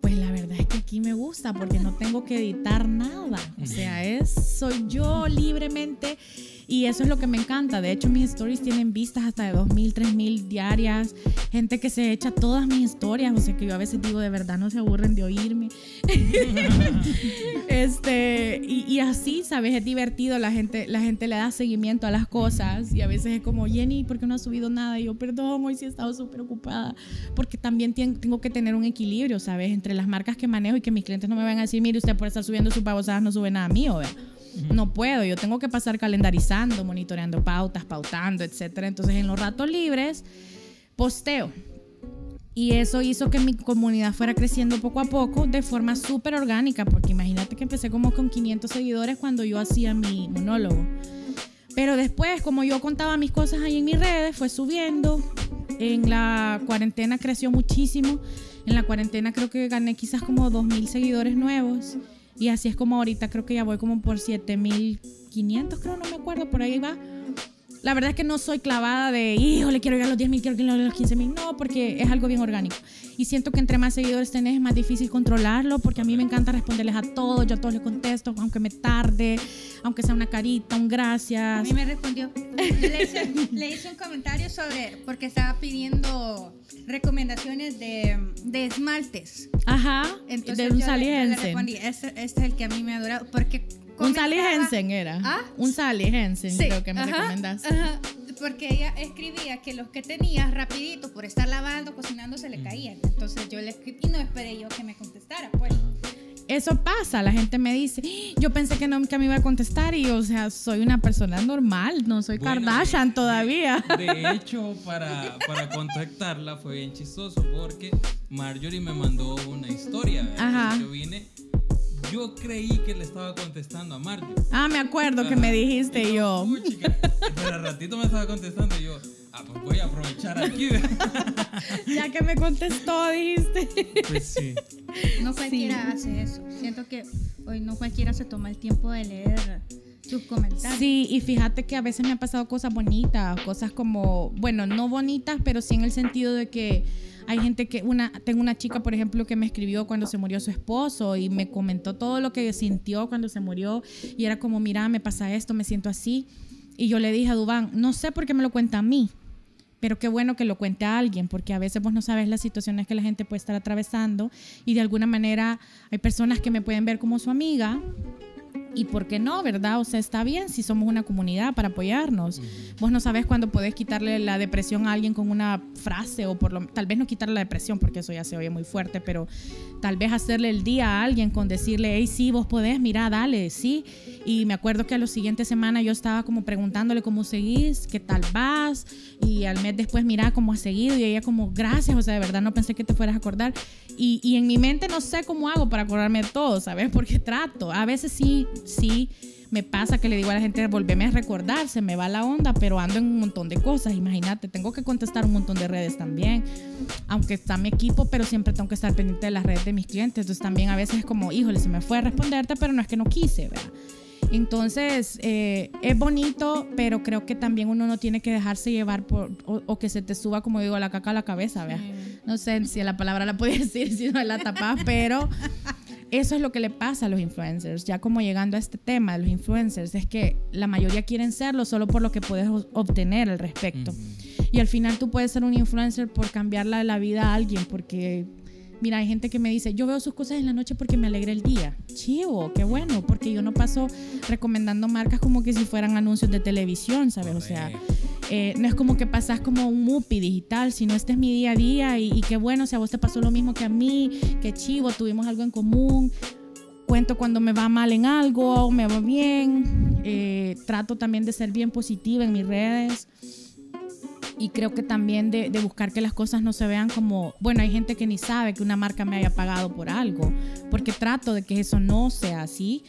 pues la aquí me gusta porque no tengo que editar nada. O sea, es, soy yo libremente y eso es lo que me encanta. De hecho, mis stories tienen vistas hasta de 2.000, 3.000 diarias. Gente que se echa todas mis historias. O sea, que yo a veces digo, de verdad no se aburren de oírme. este, y, y, así, ¿sabes? Es divertido. La gente, la gente le da seguimiento a las cosas. Y a veces es como, Jenny, ¿por qué no has subido nada? Y yo, perdón, hoy sí he estado súper ocupada. Porque también tengo que tener un equilibrio, ¿sabes? Entre las marcas que manejo y que mis clientes no me van a decir, mire, usted por estar subiendo sus babosadas no sube nada mío, ¿verdad? No puedo, yo tengo que pasar calendarizando, monitoreando pautas, pautando, etcétera. Entonces, en los ratos libres, posteo. Y eso hizo que mi comunidad fuera creciendo poco a poco de forma súper orgánica, porque imagínate que empecé como con 500 seguidores cuando yo hacía mi monólogo. Pero después, como yo contaba mis cosas ahí en mis redes, fue subiendo. En la cuarentena creció muchísimo. En la cuarentena creo que gané quizás como 2.000 seguidores nuevos. Y así es como ahorita creo que ya voy como por 7500, creo, no me acuerdo, por ahí va. La verdad es que no soy clavada de, híjole, quiero llegar a los 10 mil, quiero llegar a los 15 mil. No, porque es algo bien orgánico. Y siento que entre más seguidores tenés es más difícil controlarlo, porque a mí me encanta responderles a todos, yo a todos les contesto, aunque me tarde, aunque sea una carita, un gracias. A mí me respondió. Le hice, le hice un comentario sobre, porque estaba pidiendo recomendaciones de, de esmaltes. Ajá, Entonces de un yo le- le respondí, este, este es el que a mí me ha durado, porque... Un Sally Hansen era. ¿Ah? Un Sally Hansen, Sí, creo que me ajá, recomendaste. ajá, porque ella escribía que los que tenía rapidito por estar lavando, cocinando, se le caían. Entonces yo le escribí y no esperé yo que me contestara. Pues Eso pasa, la gente me dice, "Ah, yo pensé que no que me iba a contestar y o sea, soy una persona normal, no soy Bueno, Kardashian de- todavía. De hecho, para, para contactarla fue bien chistoso porque Marjorie me mandó una historia. Ajá. Yo vine, yo creí que le estaba contestando a Marjorie. Ah, me acuerdo que me dijiste Y yo. "Uy, chica", Pero al ratito me estaba contestando y yo, ah, pues voy a aprovechar aquí. Ya que me contestó, dijiste. pues sí. no cualquiera hace eso. Siento que hoy no cualquiera se toma el tiempo de leer sus comentarios. Sí, y fíjate que a veces me han pasado cosas bonitas, cosas como, bueno, no bonitas, pero sí en el sentido de que hay gente que, una, tengo una chica, por ejemplo, que me escribió cuando se murió su esposo y me comentó todo lo que sintió cuando se murió y era como, mira, me pasa esto, me siento así. Y yo le dije a Dubán, no sé por qué me lo cuenta a mí, pero qué bueno que lo cuente a alguien, porque a veces vos no sabes las situaciones que la gente puede estar atravesando y de alguna manera hay personas que me pueden ver como su amiga y por qué no, ¿verdad? O sea, está bien si somos una comunidad para apoyarnos. Vos no sabes cuándo podés quitarle la depresión a alguien con una frase o por lo tal vez no quitarle la depresión porque eso ya se oye muy fuerte, pero tal vez hacerle el día a alguien con decirle, hey, sí, vos podés, mira, dale, sí. Y me acuerdo que a la siguiente semana yo estaba como preguntándole cómo seguís, qué tal vas, y al mes después, mira cómo has seguido, y ella como, gracias, o sea, de verdad no pensé que te fueras a acordar. Y, y en mi mente no sé cómo hago para acordarme de todo, ¿sabes? Porque trato. A veces sí, sí me pasa que le digo a la gente, volveme a recordar, se me va la onda, pero ando en un montón de cosas. Imagínate, tengo que contestar un montón de redes también, aunque está mi equipo, pero siempre tengo que estar pendiente de las redes de mis clientes. Entonces también a veces es como, híjole, se me fue a responderte, pero no es que no quise, ¿verdad? Entonces, eh, es bonito, pero creo que también uno no tiene que dejarse llevar por, o, o que se te suba, como digo, la caca a la cabeza, ¿vea? No sé si la palabra la podía decir si no la tapas, pero eso es lo que le pasa a los influencers. Ya como llegando a este tema de los influencers, es que la mayoría quieren serlo solo por lo que puedes obtener al respecto. Y al final tú puedes ser un influencer por cambiarle la vida a alguien, porque Mira, hay gente que me dice, yo veo sus cosas en la noche porque me alegra el día. Chivo, qué bueno, porque yo no paso recomendando marcas como que si fueran anuncios de televisión, ¿sabes? O sea, eh, no es como que pasas como un mupi digital, sino este es mi día a día y, y qué bueno, sea, a vos te pasó lo mismo que a mí, qué chivo, tuvimos algo en común. Cuento cuando me va mal en algo, me va bien. Eh, trato también de ser bien positiva en mis redes y creo que también de buscar que las cosas no se vean como, bueno, hay gente que ni sabe que una marca me haya pagado por algo, porque trato de que eso no sea así.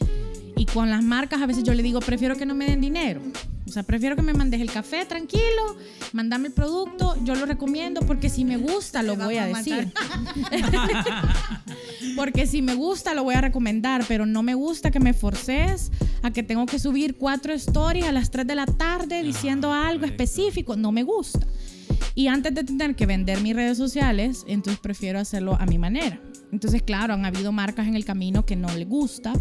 Y con las marcas a veces yo le digo, prefiero que no me den dinero. O sea, prefiero que me mandes el café tranquilo, mandame el producto, yo lo recomiendo porque si me gusta lo voy a a decir. porque si me gusta lo voy a recomendar, pero no me gusta que me forces a que tengo que subir cuatro stories a las 3 de la tarde diciendo algo específico. No me gusta. Y antes de tener que vender mis redes sociales, entonces prefiero hacerlo a mi manera. Entonces, claro, han habido marcas en el camino que no le gusta.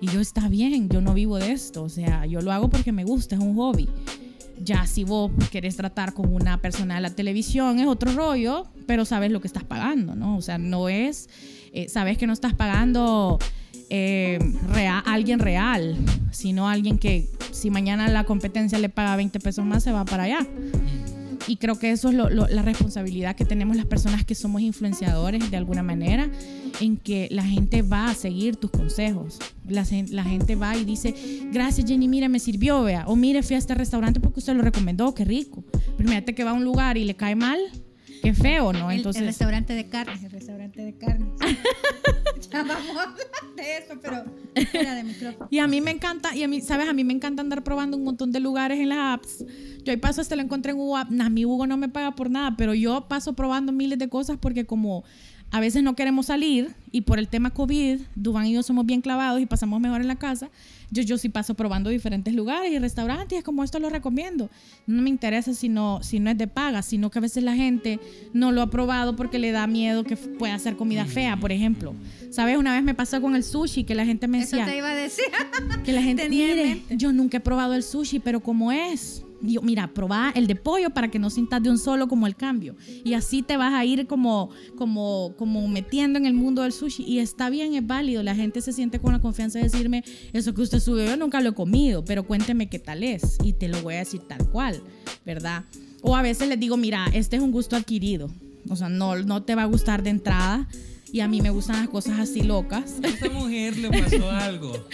Y yo está bien, yo no vivo de esto. O sea, yo lo hago porque me gusta, es un hobby. Ya si vos querés tratar con una persona de la televisión es otro rollo, pero sabes lo que estás pagando, ¿no? O sea, no es, eh, sabes que no estás pagando eh, rea- alguien real, sino alguien que si mañana la competencia le paga 20 pesos más, se va para allá. Y creo que eso es lo- lo- la responsabilidad que tenemos las personas que somos influenciadores de alguna manera, en que la gente va a seguir tus consejos. La, la gente va y dice, gracias Jenny, mire, me sirvió, vea. O mire, fui a este restaurante porque usted lo recomendó, qué rico. Pero imagínate que va a un lugar y le cae mal, qué feo, ¿no? El- Entonces... el, restaurante de carnes, el restaurante de carnes. vamos de eso, pero. Y a mí me encanta, y a mí, ¿sabes? A mí me encanta andar probando un montón de lugares en las apps. Yo ahí paso, hasta lo encontré en Hugo App. Nah, mi Hugo no me paga por nada, pero yo paso probando miles de cosas porque como a veces no queremos salir y por el tema COVID, Dubán y yo somos bien clavados y pasamos mejor en la casa, yo, yo sí paso probando diferentes lugares y restaurantes y es como esto lo recomiendo. No me interesa si no, si no es de paga, sino que a veces la gente no lo ha probado porque le da miedo que pueda hacer comida fea, por ejemplo. ¿Sabes? Una vez me pasó con el sushi que la gente me Eso decía... te iba a decir. Que la gente, mire, yo nunca he probado el sushi, pero como es. Digo, mira, probá el de pollo para que no sientas de un solo como el cambio. Y así te vas a ir como, como, como metiendo en el mundo del sushi. Y está bien, es válido. La gente se siente con la confianza de decirme, eso que usted subió, yo nunca lo he comido, pero cuénteme qué tal es. Y te lo voy a decir tal cual, ¿verdad? O a veces les digo, mira, este es un gusto adquirido. O sea, no, no te va a gustar de entrada. Y a mí me gustan las cosas así locas. A esta mujer le pasó algo.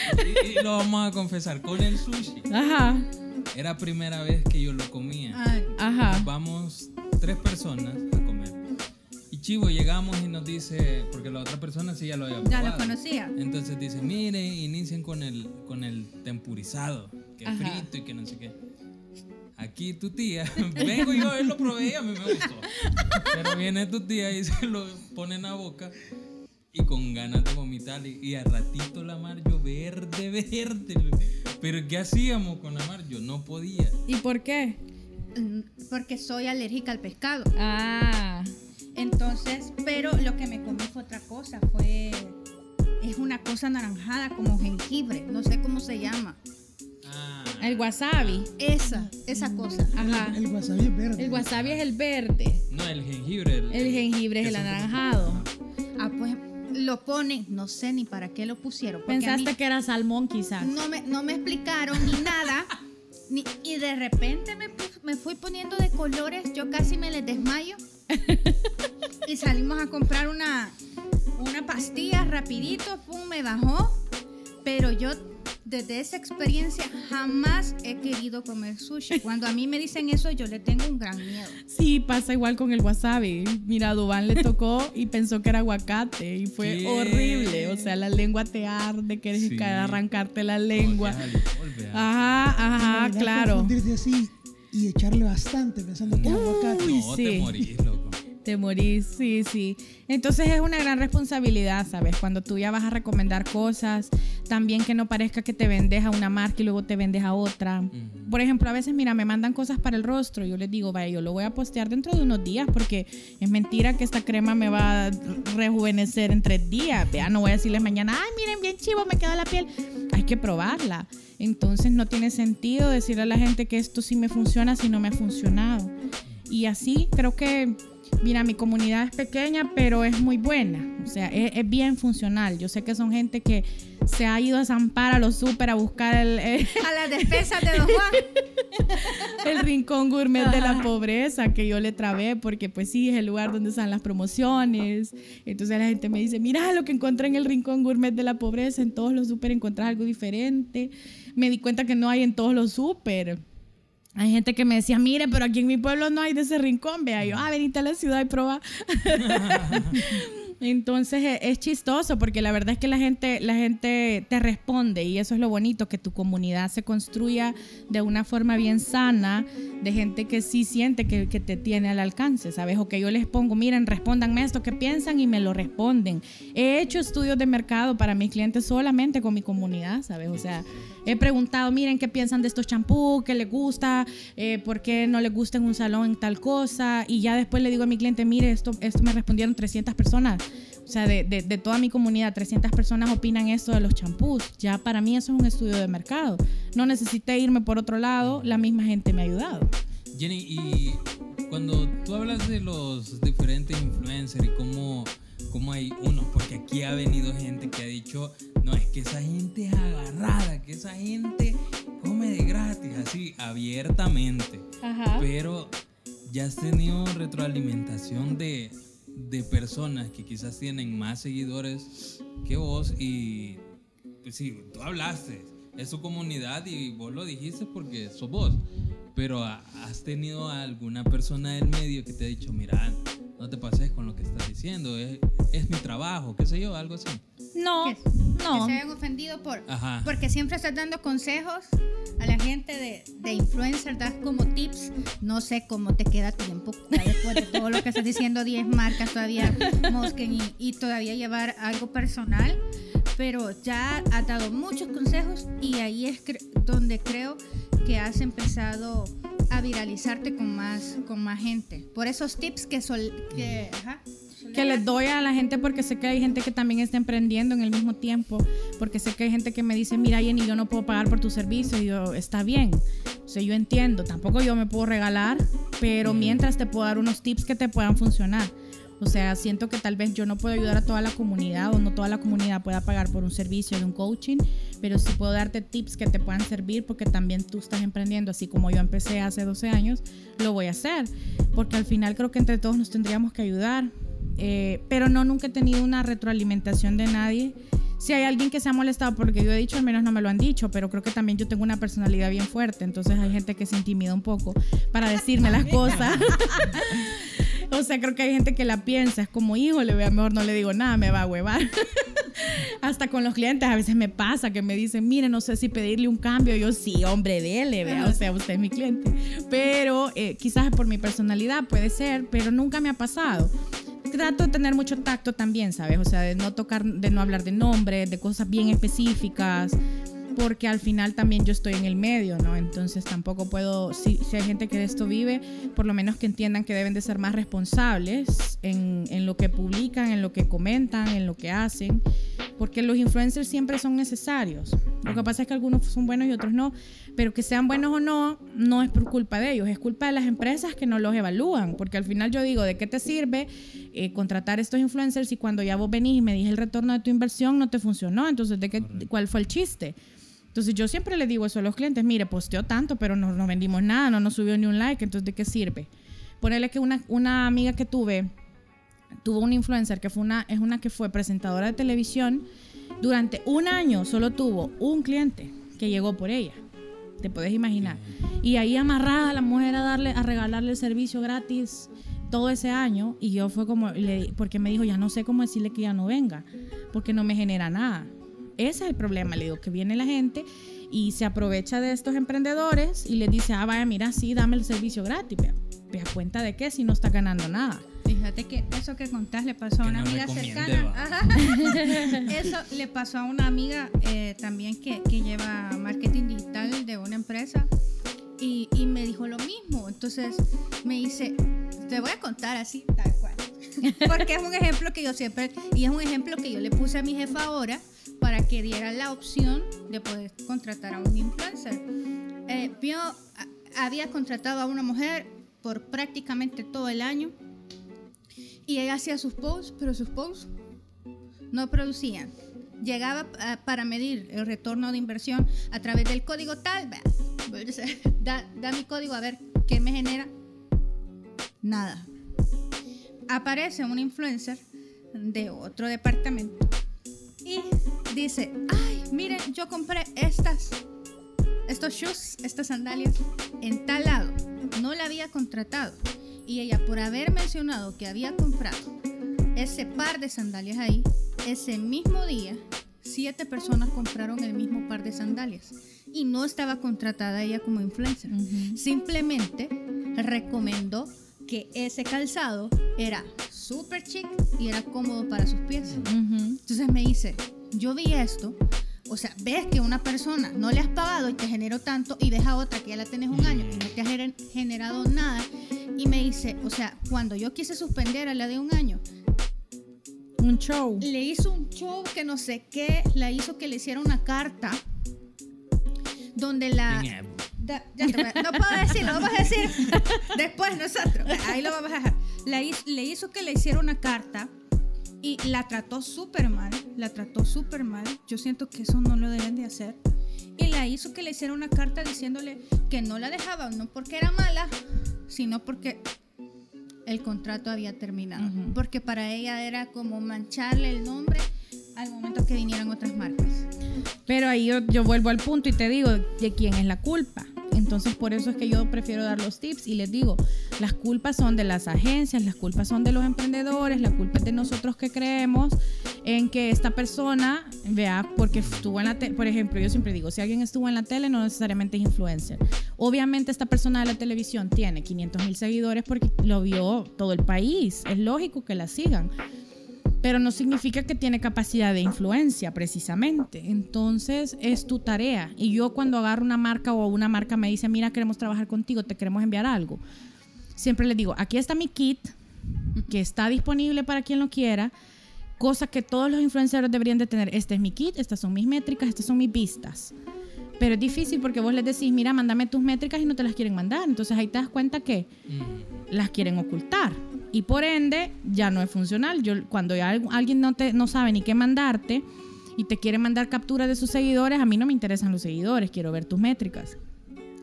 Y, y lo vamos a confesar. Con el sushi. Ajá, Era primera vez que yo lo comía. Ay, ajá. Vamos tres personas a comer. Y Chivo llegamos y nos dice, porque la otra persona sí ya lo había ya lo probado. conocía. Entonces dice, mire, inicien con el, con el tempurizado, que es frito y que no sé qué. Aquí tu tía, vengo yo, él lo probé y a mí me gustó. Pero viene tu tía y se lo pone en la boca y con ganas de vomitar. Y, y a ratito la Mario verde, verde. Pero ¿qué hacíamos con la Mario? No podía. ¿Y por qué? Mm, Porque soy alérgica al pescado. Ah, Entonces, pero lo que me comí fue otra cosa. Fue. Es una cosa anaranjada como jengibre. No sé cómo se llama. El wasabi. Esa, esa cosa. Ajá. El wasabi es verde. El wasabi es el verde. no, el jengibre. El jengibre es el anaranjado. Ah, pues lo ponen. No sé ni para qué lo pusieron. Pensaste mí que era salmón quizás. no me, no me explicaron ni nada. ni- y de repente me, me fui poniendo de colores. Yo casi me les desmayo. y salimos a comprar una, una pastilla rapidito. Pum, me bajó. Pero yo desde esa experiencia jamás he querido comer sushi. Cuando a mí me dicen eso, yo le tengo un gran miedo. Sí, pasa igual con el wasabi. Mira, a Dubán le tocó y pensó que era aguacate y fue ¿Qué? horrible. O sea, la lengua te arde, quieres Sí. arrancarte la lengua. Ajá, ajá, claro. así y echarle bastante pensando que es aguacate. No, sí. te morís, loco. Te morís, sí, sí. Entonces es una gran responsabilidad, ¿sabes? Cuando tú ya vas a recomendar cosas, también que no parezca que te vendes a una marca y luego te vendes a otra. Por ejemplo, a veces, mira, me mandan cosas para el rostro. Yo les digo, vaya, yo lo voy a postear dentro de unos días porque es mentira que esta crema me va a rejuvenecer en tres días. Vea, no voy a decirles mañana, ay, miren, bien chivo, me queda la piel. Hay que probarla. Entonces no tiene sentido decirle a la gente que esto sí me funciona si no me ha funcionado. Y así creo que, mira, mi comunidad es pequeña, pero es muy buena. O sea, es, es bien funcional. Yo sé que son gente que se ha ido a zampar a los súper a buscar el, el, A las despensas de Don Juan. el rincón gourmet de la pobreza que yo le trabé, porque pues sí, es el lugar donde están las promociones. Entonces la gente me dice, mira lo que encontré en el rincón gourmet de la pobreza, en todos los súper encontrás algo diferente. Me di cuenta que no hay en todos los súper. Hay gente que me decía, mire, pero aquí en mi pueblo no hay de ese rincón. Vea, yo, ah, venite a la ciudad y proba. Entonces e- es chistoso porque la verdad es que la gente, la gente te responde y eso es lo bonito, que tu comunidad se construya de una forma bien sana, de gente que sí siente que, que te tiene al alcance, ¿sabes? O que yo les pongo, miren, respóndanme esto que piensan y me lo responden. He hecho estudios de mercado para mis clientes solamente con mi comunidad, ¿sabes? O sea, he preguntado, miren, ¿qué piensan de estos champús? ¿Qué les gusta? Eh, ¿Por qué no les gusta en un salón tal cosa? Y ya después le digo a mi cliente, mire, esto, esto me respondieron 300 personas. O sea, de, de- de toda mi comunidad, 300 personas opinan esto de los champús. Ya para mí eso es un estudio de mercado. No necesité irme por otro lado, la misma gente me ha ayudado. Jenny, y cuando tú hablas de los diferentes influencers y cómo, cómo hay unos, porque aquí ha venido gente que ha dicho, no, es que esa gente es agarrada, que esa gente come de gratis, así, abiertamente. Ajá. Pero ya has tenido retroalimentación de, de personas que quizás tienen más seguidores que vos y pues tú hablaste, es su comunidad y vos lo dijiste porque sos vos. Pero ha- has tenido alguna persona del medio que te ha dicho, mira, no te pases con lo que estás diciendo, es, es mi trabajo, qué sé yo, algo así. No, Que- no. Que se hayan ofendido por... Ajá. Porque siempre estás dando consejos a la gente de, de influencer, das como tips. No sé cómo te queda tiempo después de todo lo que estás diciendo, 10 marcas todavía, Mosken, y, y todavía llevar algo personal. Pero ya has dado muchos consejos y ahí es cre- donde creo que has empezado a viralizarte con más, con más gente. Por esos tips que sol, que, ajá, que les doy a la gente porque sé que hay gente que también está emprendiendo en el mismo tiempo, porque sé que hay gente que me dice, mira Jenny, yo no puedo pagar por tu servicio, y yo, está bien, o sea, yo entiendo, tampoco yo me puedo regalar, pero mientras te puedo dar unos tips que te puedan funcionar. O sea, siento que tal vez yo no puedo ayudar a toda la comunidad o no toda la comunidad pueda pagar por un servicio de un coaching, pero sí puedo darte tips que te puedan servir porque también tú estás emprendiendo, así como yo empecé hace 12 años, lo voy a hacer, porque al final creo que entre todos nos tendríamos que ayudar. Eh, pero no nunca he tenido una retroalimentación de nadie. Si hay alguien que se ha molestado porque yo he dicho, al menos no me lo han dicho, pero creo que también yo tengo una personalidad bien fuerte, entonces hay gente que se intimida un poco para decirme las cosas. o sea, creo que hay gente que la piensa, es como, híjole, vea, mejor no le digo nada, me va a huevar. Hasta con los clientes a veces me pasa que me dicen, mire, no sé si pedirle un cambio. Yo sí, hombre, dele, vea, o sea, usted es mi cliente. Pero eh, quizás por mi personalidad puede ser, pero nunca me ha pasado trato de tener mucho tacto también, ¿sabes? O sea, de no tocar, de no hablar de nombres, de cosas bien específicas, porque al final también yo estoy en el medio, ¿no? Entonces tampoco puedo, si, si hay gente que de esto vive, por lo menos que entiendan que deben de ser más responsables en, en lo que publican, en lo que comentan, en lo que hacen, porque los influencers siempre son necesarios. Lo que pasa es que algunos son buenos y otros no, pero que sean buenos o no, no es por culpa de ellos, es culpa de las empresas que no los evalúan, porque al final yo digo, ¿de qué te sirve eh, contratar estos influencers si cuando ya vos venís y me dije el retorno de tu inversión no te funcionó? Entonces, ¿de qué, ¿cuál fue el chiste? Entonces yo siempre le digo eso a los clientes, mire, posteó tanto, pero no, no vendimos nada, no nos subió ni un like, entonces ¿de qué sirve? Ponerle que una, una amiga que tuve, tuvo una influencer que fue una, es una que fue presentadora de televisión, durante un año solo tuvo un cliente que llegó por ella. Te puedes imaginar. Y ahí amarrada la mujer a darle, a regalarle el servicio gratis todo ese año. Y yo fue como, le, porque me dijo, ya no sé cómo decirle que ya no venga, porque no me genera nada. Ese es el problema, le digo, que viene la gente y se aprovecha de estos emprendedores y les dice, ah, vaya, mira, sí, dame el servicio gratis. Vea, vea cuenta de que si no está ganando nada. Fíjate que eso que contás le pasó a una amiga cercana. Ajá. Eso le pasó a una amiga eh, también que, que lleva marketing digital de una empresa y, y me dijo lo mismo. Entonces me dice, te voy a contar así, tal cual. Porque es un ejemplo que yo siempre, y es un ejemplo que yo le puse a mi jefa ahora para que diera la opción de poder contratar a un influencer. Eh, a- había contratado a una mujer por prácticamente todo el año y ella hacía sus posts, pero sus posts no producían. Llegaba ah, para medir el retorno de inversión a través del código tal, da mi código a ver qué me genera. Nada. Aparece un influencer de otro departamento y dice, ay, miren, yo compré estas, estos shoes, estas sandalias en tal lado. No la había contratado. Y ella, por haber mencionado que había comprado ese par de sandalias ahí, ese mismo día, siete personas compraron el mismo par de sandalias y no estaba contratada ella como influencer. Simplemente recomendó que ese calzado era súper chic y era cómodo para sus pies. Entonces me dice, yo vi esto, o sea, ves que una persona no le has pagado y te generó tanto y deja otra que ya la tenés un año y no te ha gener- generado nada. Y me dice, o sea, cuando yo quise suspender a la de un año, Un show. le hizo un show que no sé qué, la hizo que le hiciera una carta donde la... A- no puedo decir, lo vamos a decir después nosotros. Ahí lo vamos a dejar. La le hizo que le hiciera una carta y la trató súper mal. La trató súper mal. Yo siento que eso no lo deben de hacer. Y la hizo que le hiciera una carta diciéndole que no la dejaba, no porque era mala, sino porque el contrato había terminado. Porque para ella era como mancharle el nombre al momento que vinieran otras marcas. Pero ahí yo, yo vuelvo al punto y te digo de quién es la culpa. Entonces por eso es que yo prefiero dar los tips y les digo, las culpas son de las agencias, las culpas son de los emprendedores, la culpa es de nosotros que creemos en que esta persona, vea, porque estuvo en la tele, por ejemplo, yo siempre digo, si alguien estuvo en la tele no necesariamente es influencer. Obviamente esta persona de la televisión tiene 500 mil seguidores porque lo vio todo el país, es lógico que la sigan pero no significa que tiene capacidad de influencia precisamente. Entonces es tu tarea. Y yo cuando agarro una marca o una marca me dice, mira, queremos trabajar contigo, te queremos enviar algo, siempre les digo, aquí está mi kit, que está disponible para quien lo quiera, cosa que todos los influencers deberían de tener. Este es mi kit, estas son mis métricas, estas son mis vistas. Pero es difícil porque vos les decís, mira, mándame tus métricas y no te las quieren mandar. Entonces ahí te das cuenta que Mm. las quieren ocultar y por ende ya no es funcional. Yo cuando ya alguien no te no sabe ni qué mandarte y te quiere mandar captura de sus seguidores, a mí no me interesan los seguidores, quiero ver tus métricas.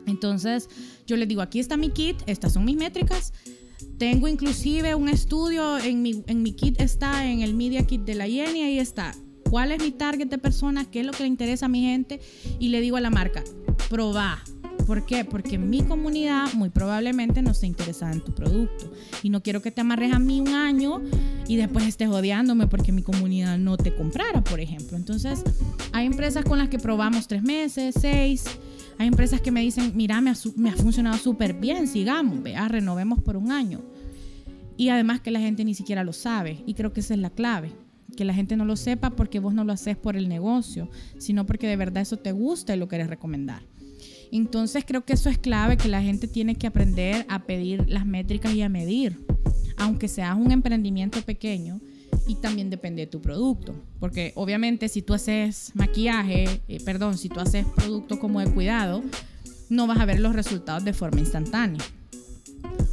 Entonces, yo les digo, aquí está mi kit, estas son mis métricas. Tengo inclusive un estudio en mi, en mi kit está en el Media Kit de la Jenny, ahí está. ¿Cuál es mi target de personas? ¿Qué es lo que le interesa a mi gente? Y le digo a la marca, probá. ¿Por qué? Porque mi comunidad muy probablemente no esté interesada en tu producto. Y no quiero que te amarres a mí un año y después estés odiándome porque mi comunidad no te comprara, por ejemplo. Entonces, hay empresas con las que probamos tres meses, seis. Hay empresas que me dicen, mira, me ha, me ha funcionado súper bien, sigamos, vea, renovemos por un año. Y además que la gente ni siquiera lo sabe. Y creo que esa es la clave. Que la gente no lo sepa porque vos no lo haces por el negocio, sino porque de verdad eso te gusta y lo quieres recomendar. Entonces creo que eso es clave, que la gente tiene que aprender a pedir las métricas y a medir, aunque seas un emprendimiento pequeño y también depende de tu producto, porque obviamente si tú haces maquillaje, eh, perdón, si tú haces producto como de cuidado, no vas a ver los resultados de forma instantánea.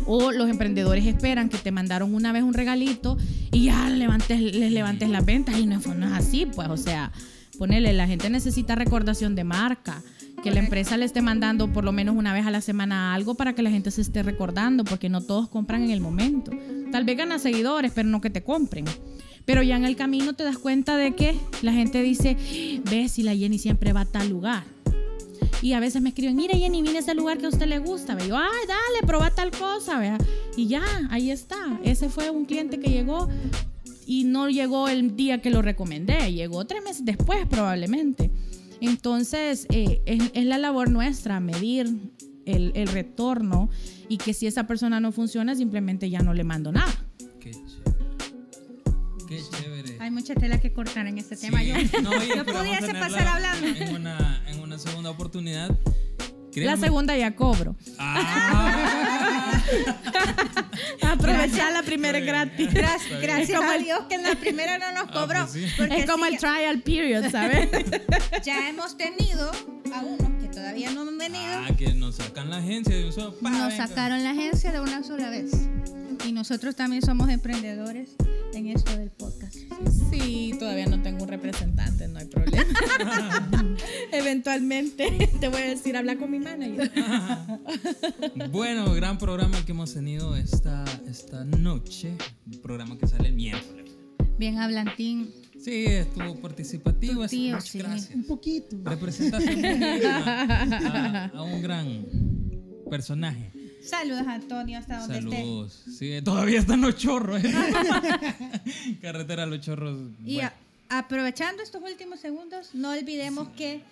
O los emprendedores esperan que te mandaron una vez un regalito y ya levantes, les levantes las ventas y no, es- no es así, pues, o sea, ponele, la gente necesita recordación de marca, que la empresa le esté mandando por lo menos una vez a la semana algo para que la gente se esté recordando, porque no todos compran en el momento. Tal vez ganas seguidores, pero no que te compren. Pero ya en el camino te das cuenta de que la gente dice, ves si la Jenny siempre va a tal lugar. Y a veces me escriben, mire Jenny, viene a ese lugar que a usted le gusta. Ve yo, ay, dale, proba tal cosa, vea. Y ya, ahí está. Ese fue un cliente que llegó y no llegó el día que lo recomendé, llegó tres meses después probablemente. Entonces, eh, es, es la labor nuestra medir el, el retorno y que si esa persona no funciona, simplemente ya no le mando nada. Qué chévere. Qué chévere. Hay mucha tela que cortar en este Sí, tema. Yo, no, oye, yo pudiese pasar hablando. En una, en una segunda oportunidad. La segunda ya cobro. Ah, Aprovechar la primera es gratis. Gracias, gracias a Dios que en la primera no nos Ah, cobró. pues sí. porque Es como sí, el trial period, ¿sabes? ya hemos tenido a unos que todavía no han venido. ah, que nos sacan la agencia de un solo. Nos venga. sacaron la agencia de una sola vez. Y nosotros también somos emprendedores en esto del podcast. Sí, todavía no tengo un representante, no hay problema. Eventualmente te voy a decir, habla con mi manager. Bueno, gran programa que hemos tenido esta, esta noche. Un programa que sale el miércoles. Bien hablantín. Sí, estuvo participativo. Tío, sí. gracias. Un poquito. Representación a un gran personaje. Saludos, Antonio, hasta donde esté. Saludos. Sí, todavía están los chorros. ¿eh? Carretera Los Chorros. Y Bueno, a- aprovechando estos últimos segundos, no olvidemos que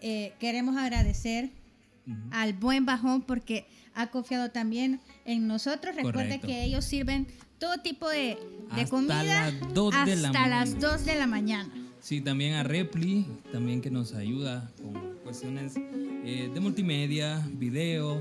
eh, queremos agradecer al buen bajón porque ha confiado también en nosotros. Recuerde Correcto. que ellos sirven todo tipo de, de Hasta comida las dos de la hasta las mañana. 2 de la mañana. Sí, también a Repli, también que nos ayuda con cuestiones eh, de multimedia, video,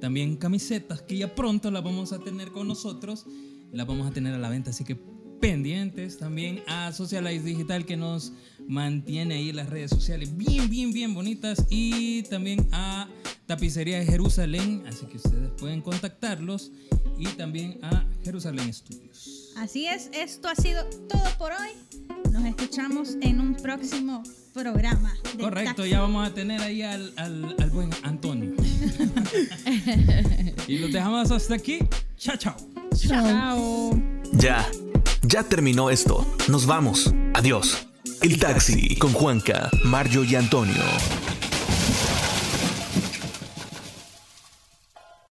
también camisetas que ya pronto las vamos a tener con nosotros, las vamos a tener a la venta, así que pendientes también a Socialize Digital que nos mantiene ahí las redes sociales bien, bien, bien bonitas y también a Tapicería de Jerusalén, así que ustedes pueden contactarlos y también a Jerusalén Studios. Así es, esto ha sido todo por hoy. Nos escuchamos en un próximo programa. Correcto, Taxi. ya vamos a tener ahí al, al- al buen Antonio. Y los dejamos hasta aquí. Chao, chao. Chao. Ya, ya terminó esto. Nos vamos. Adiós. El taxi con Juanca, Mario y Antonio.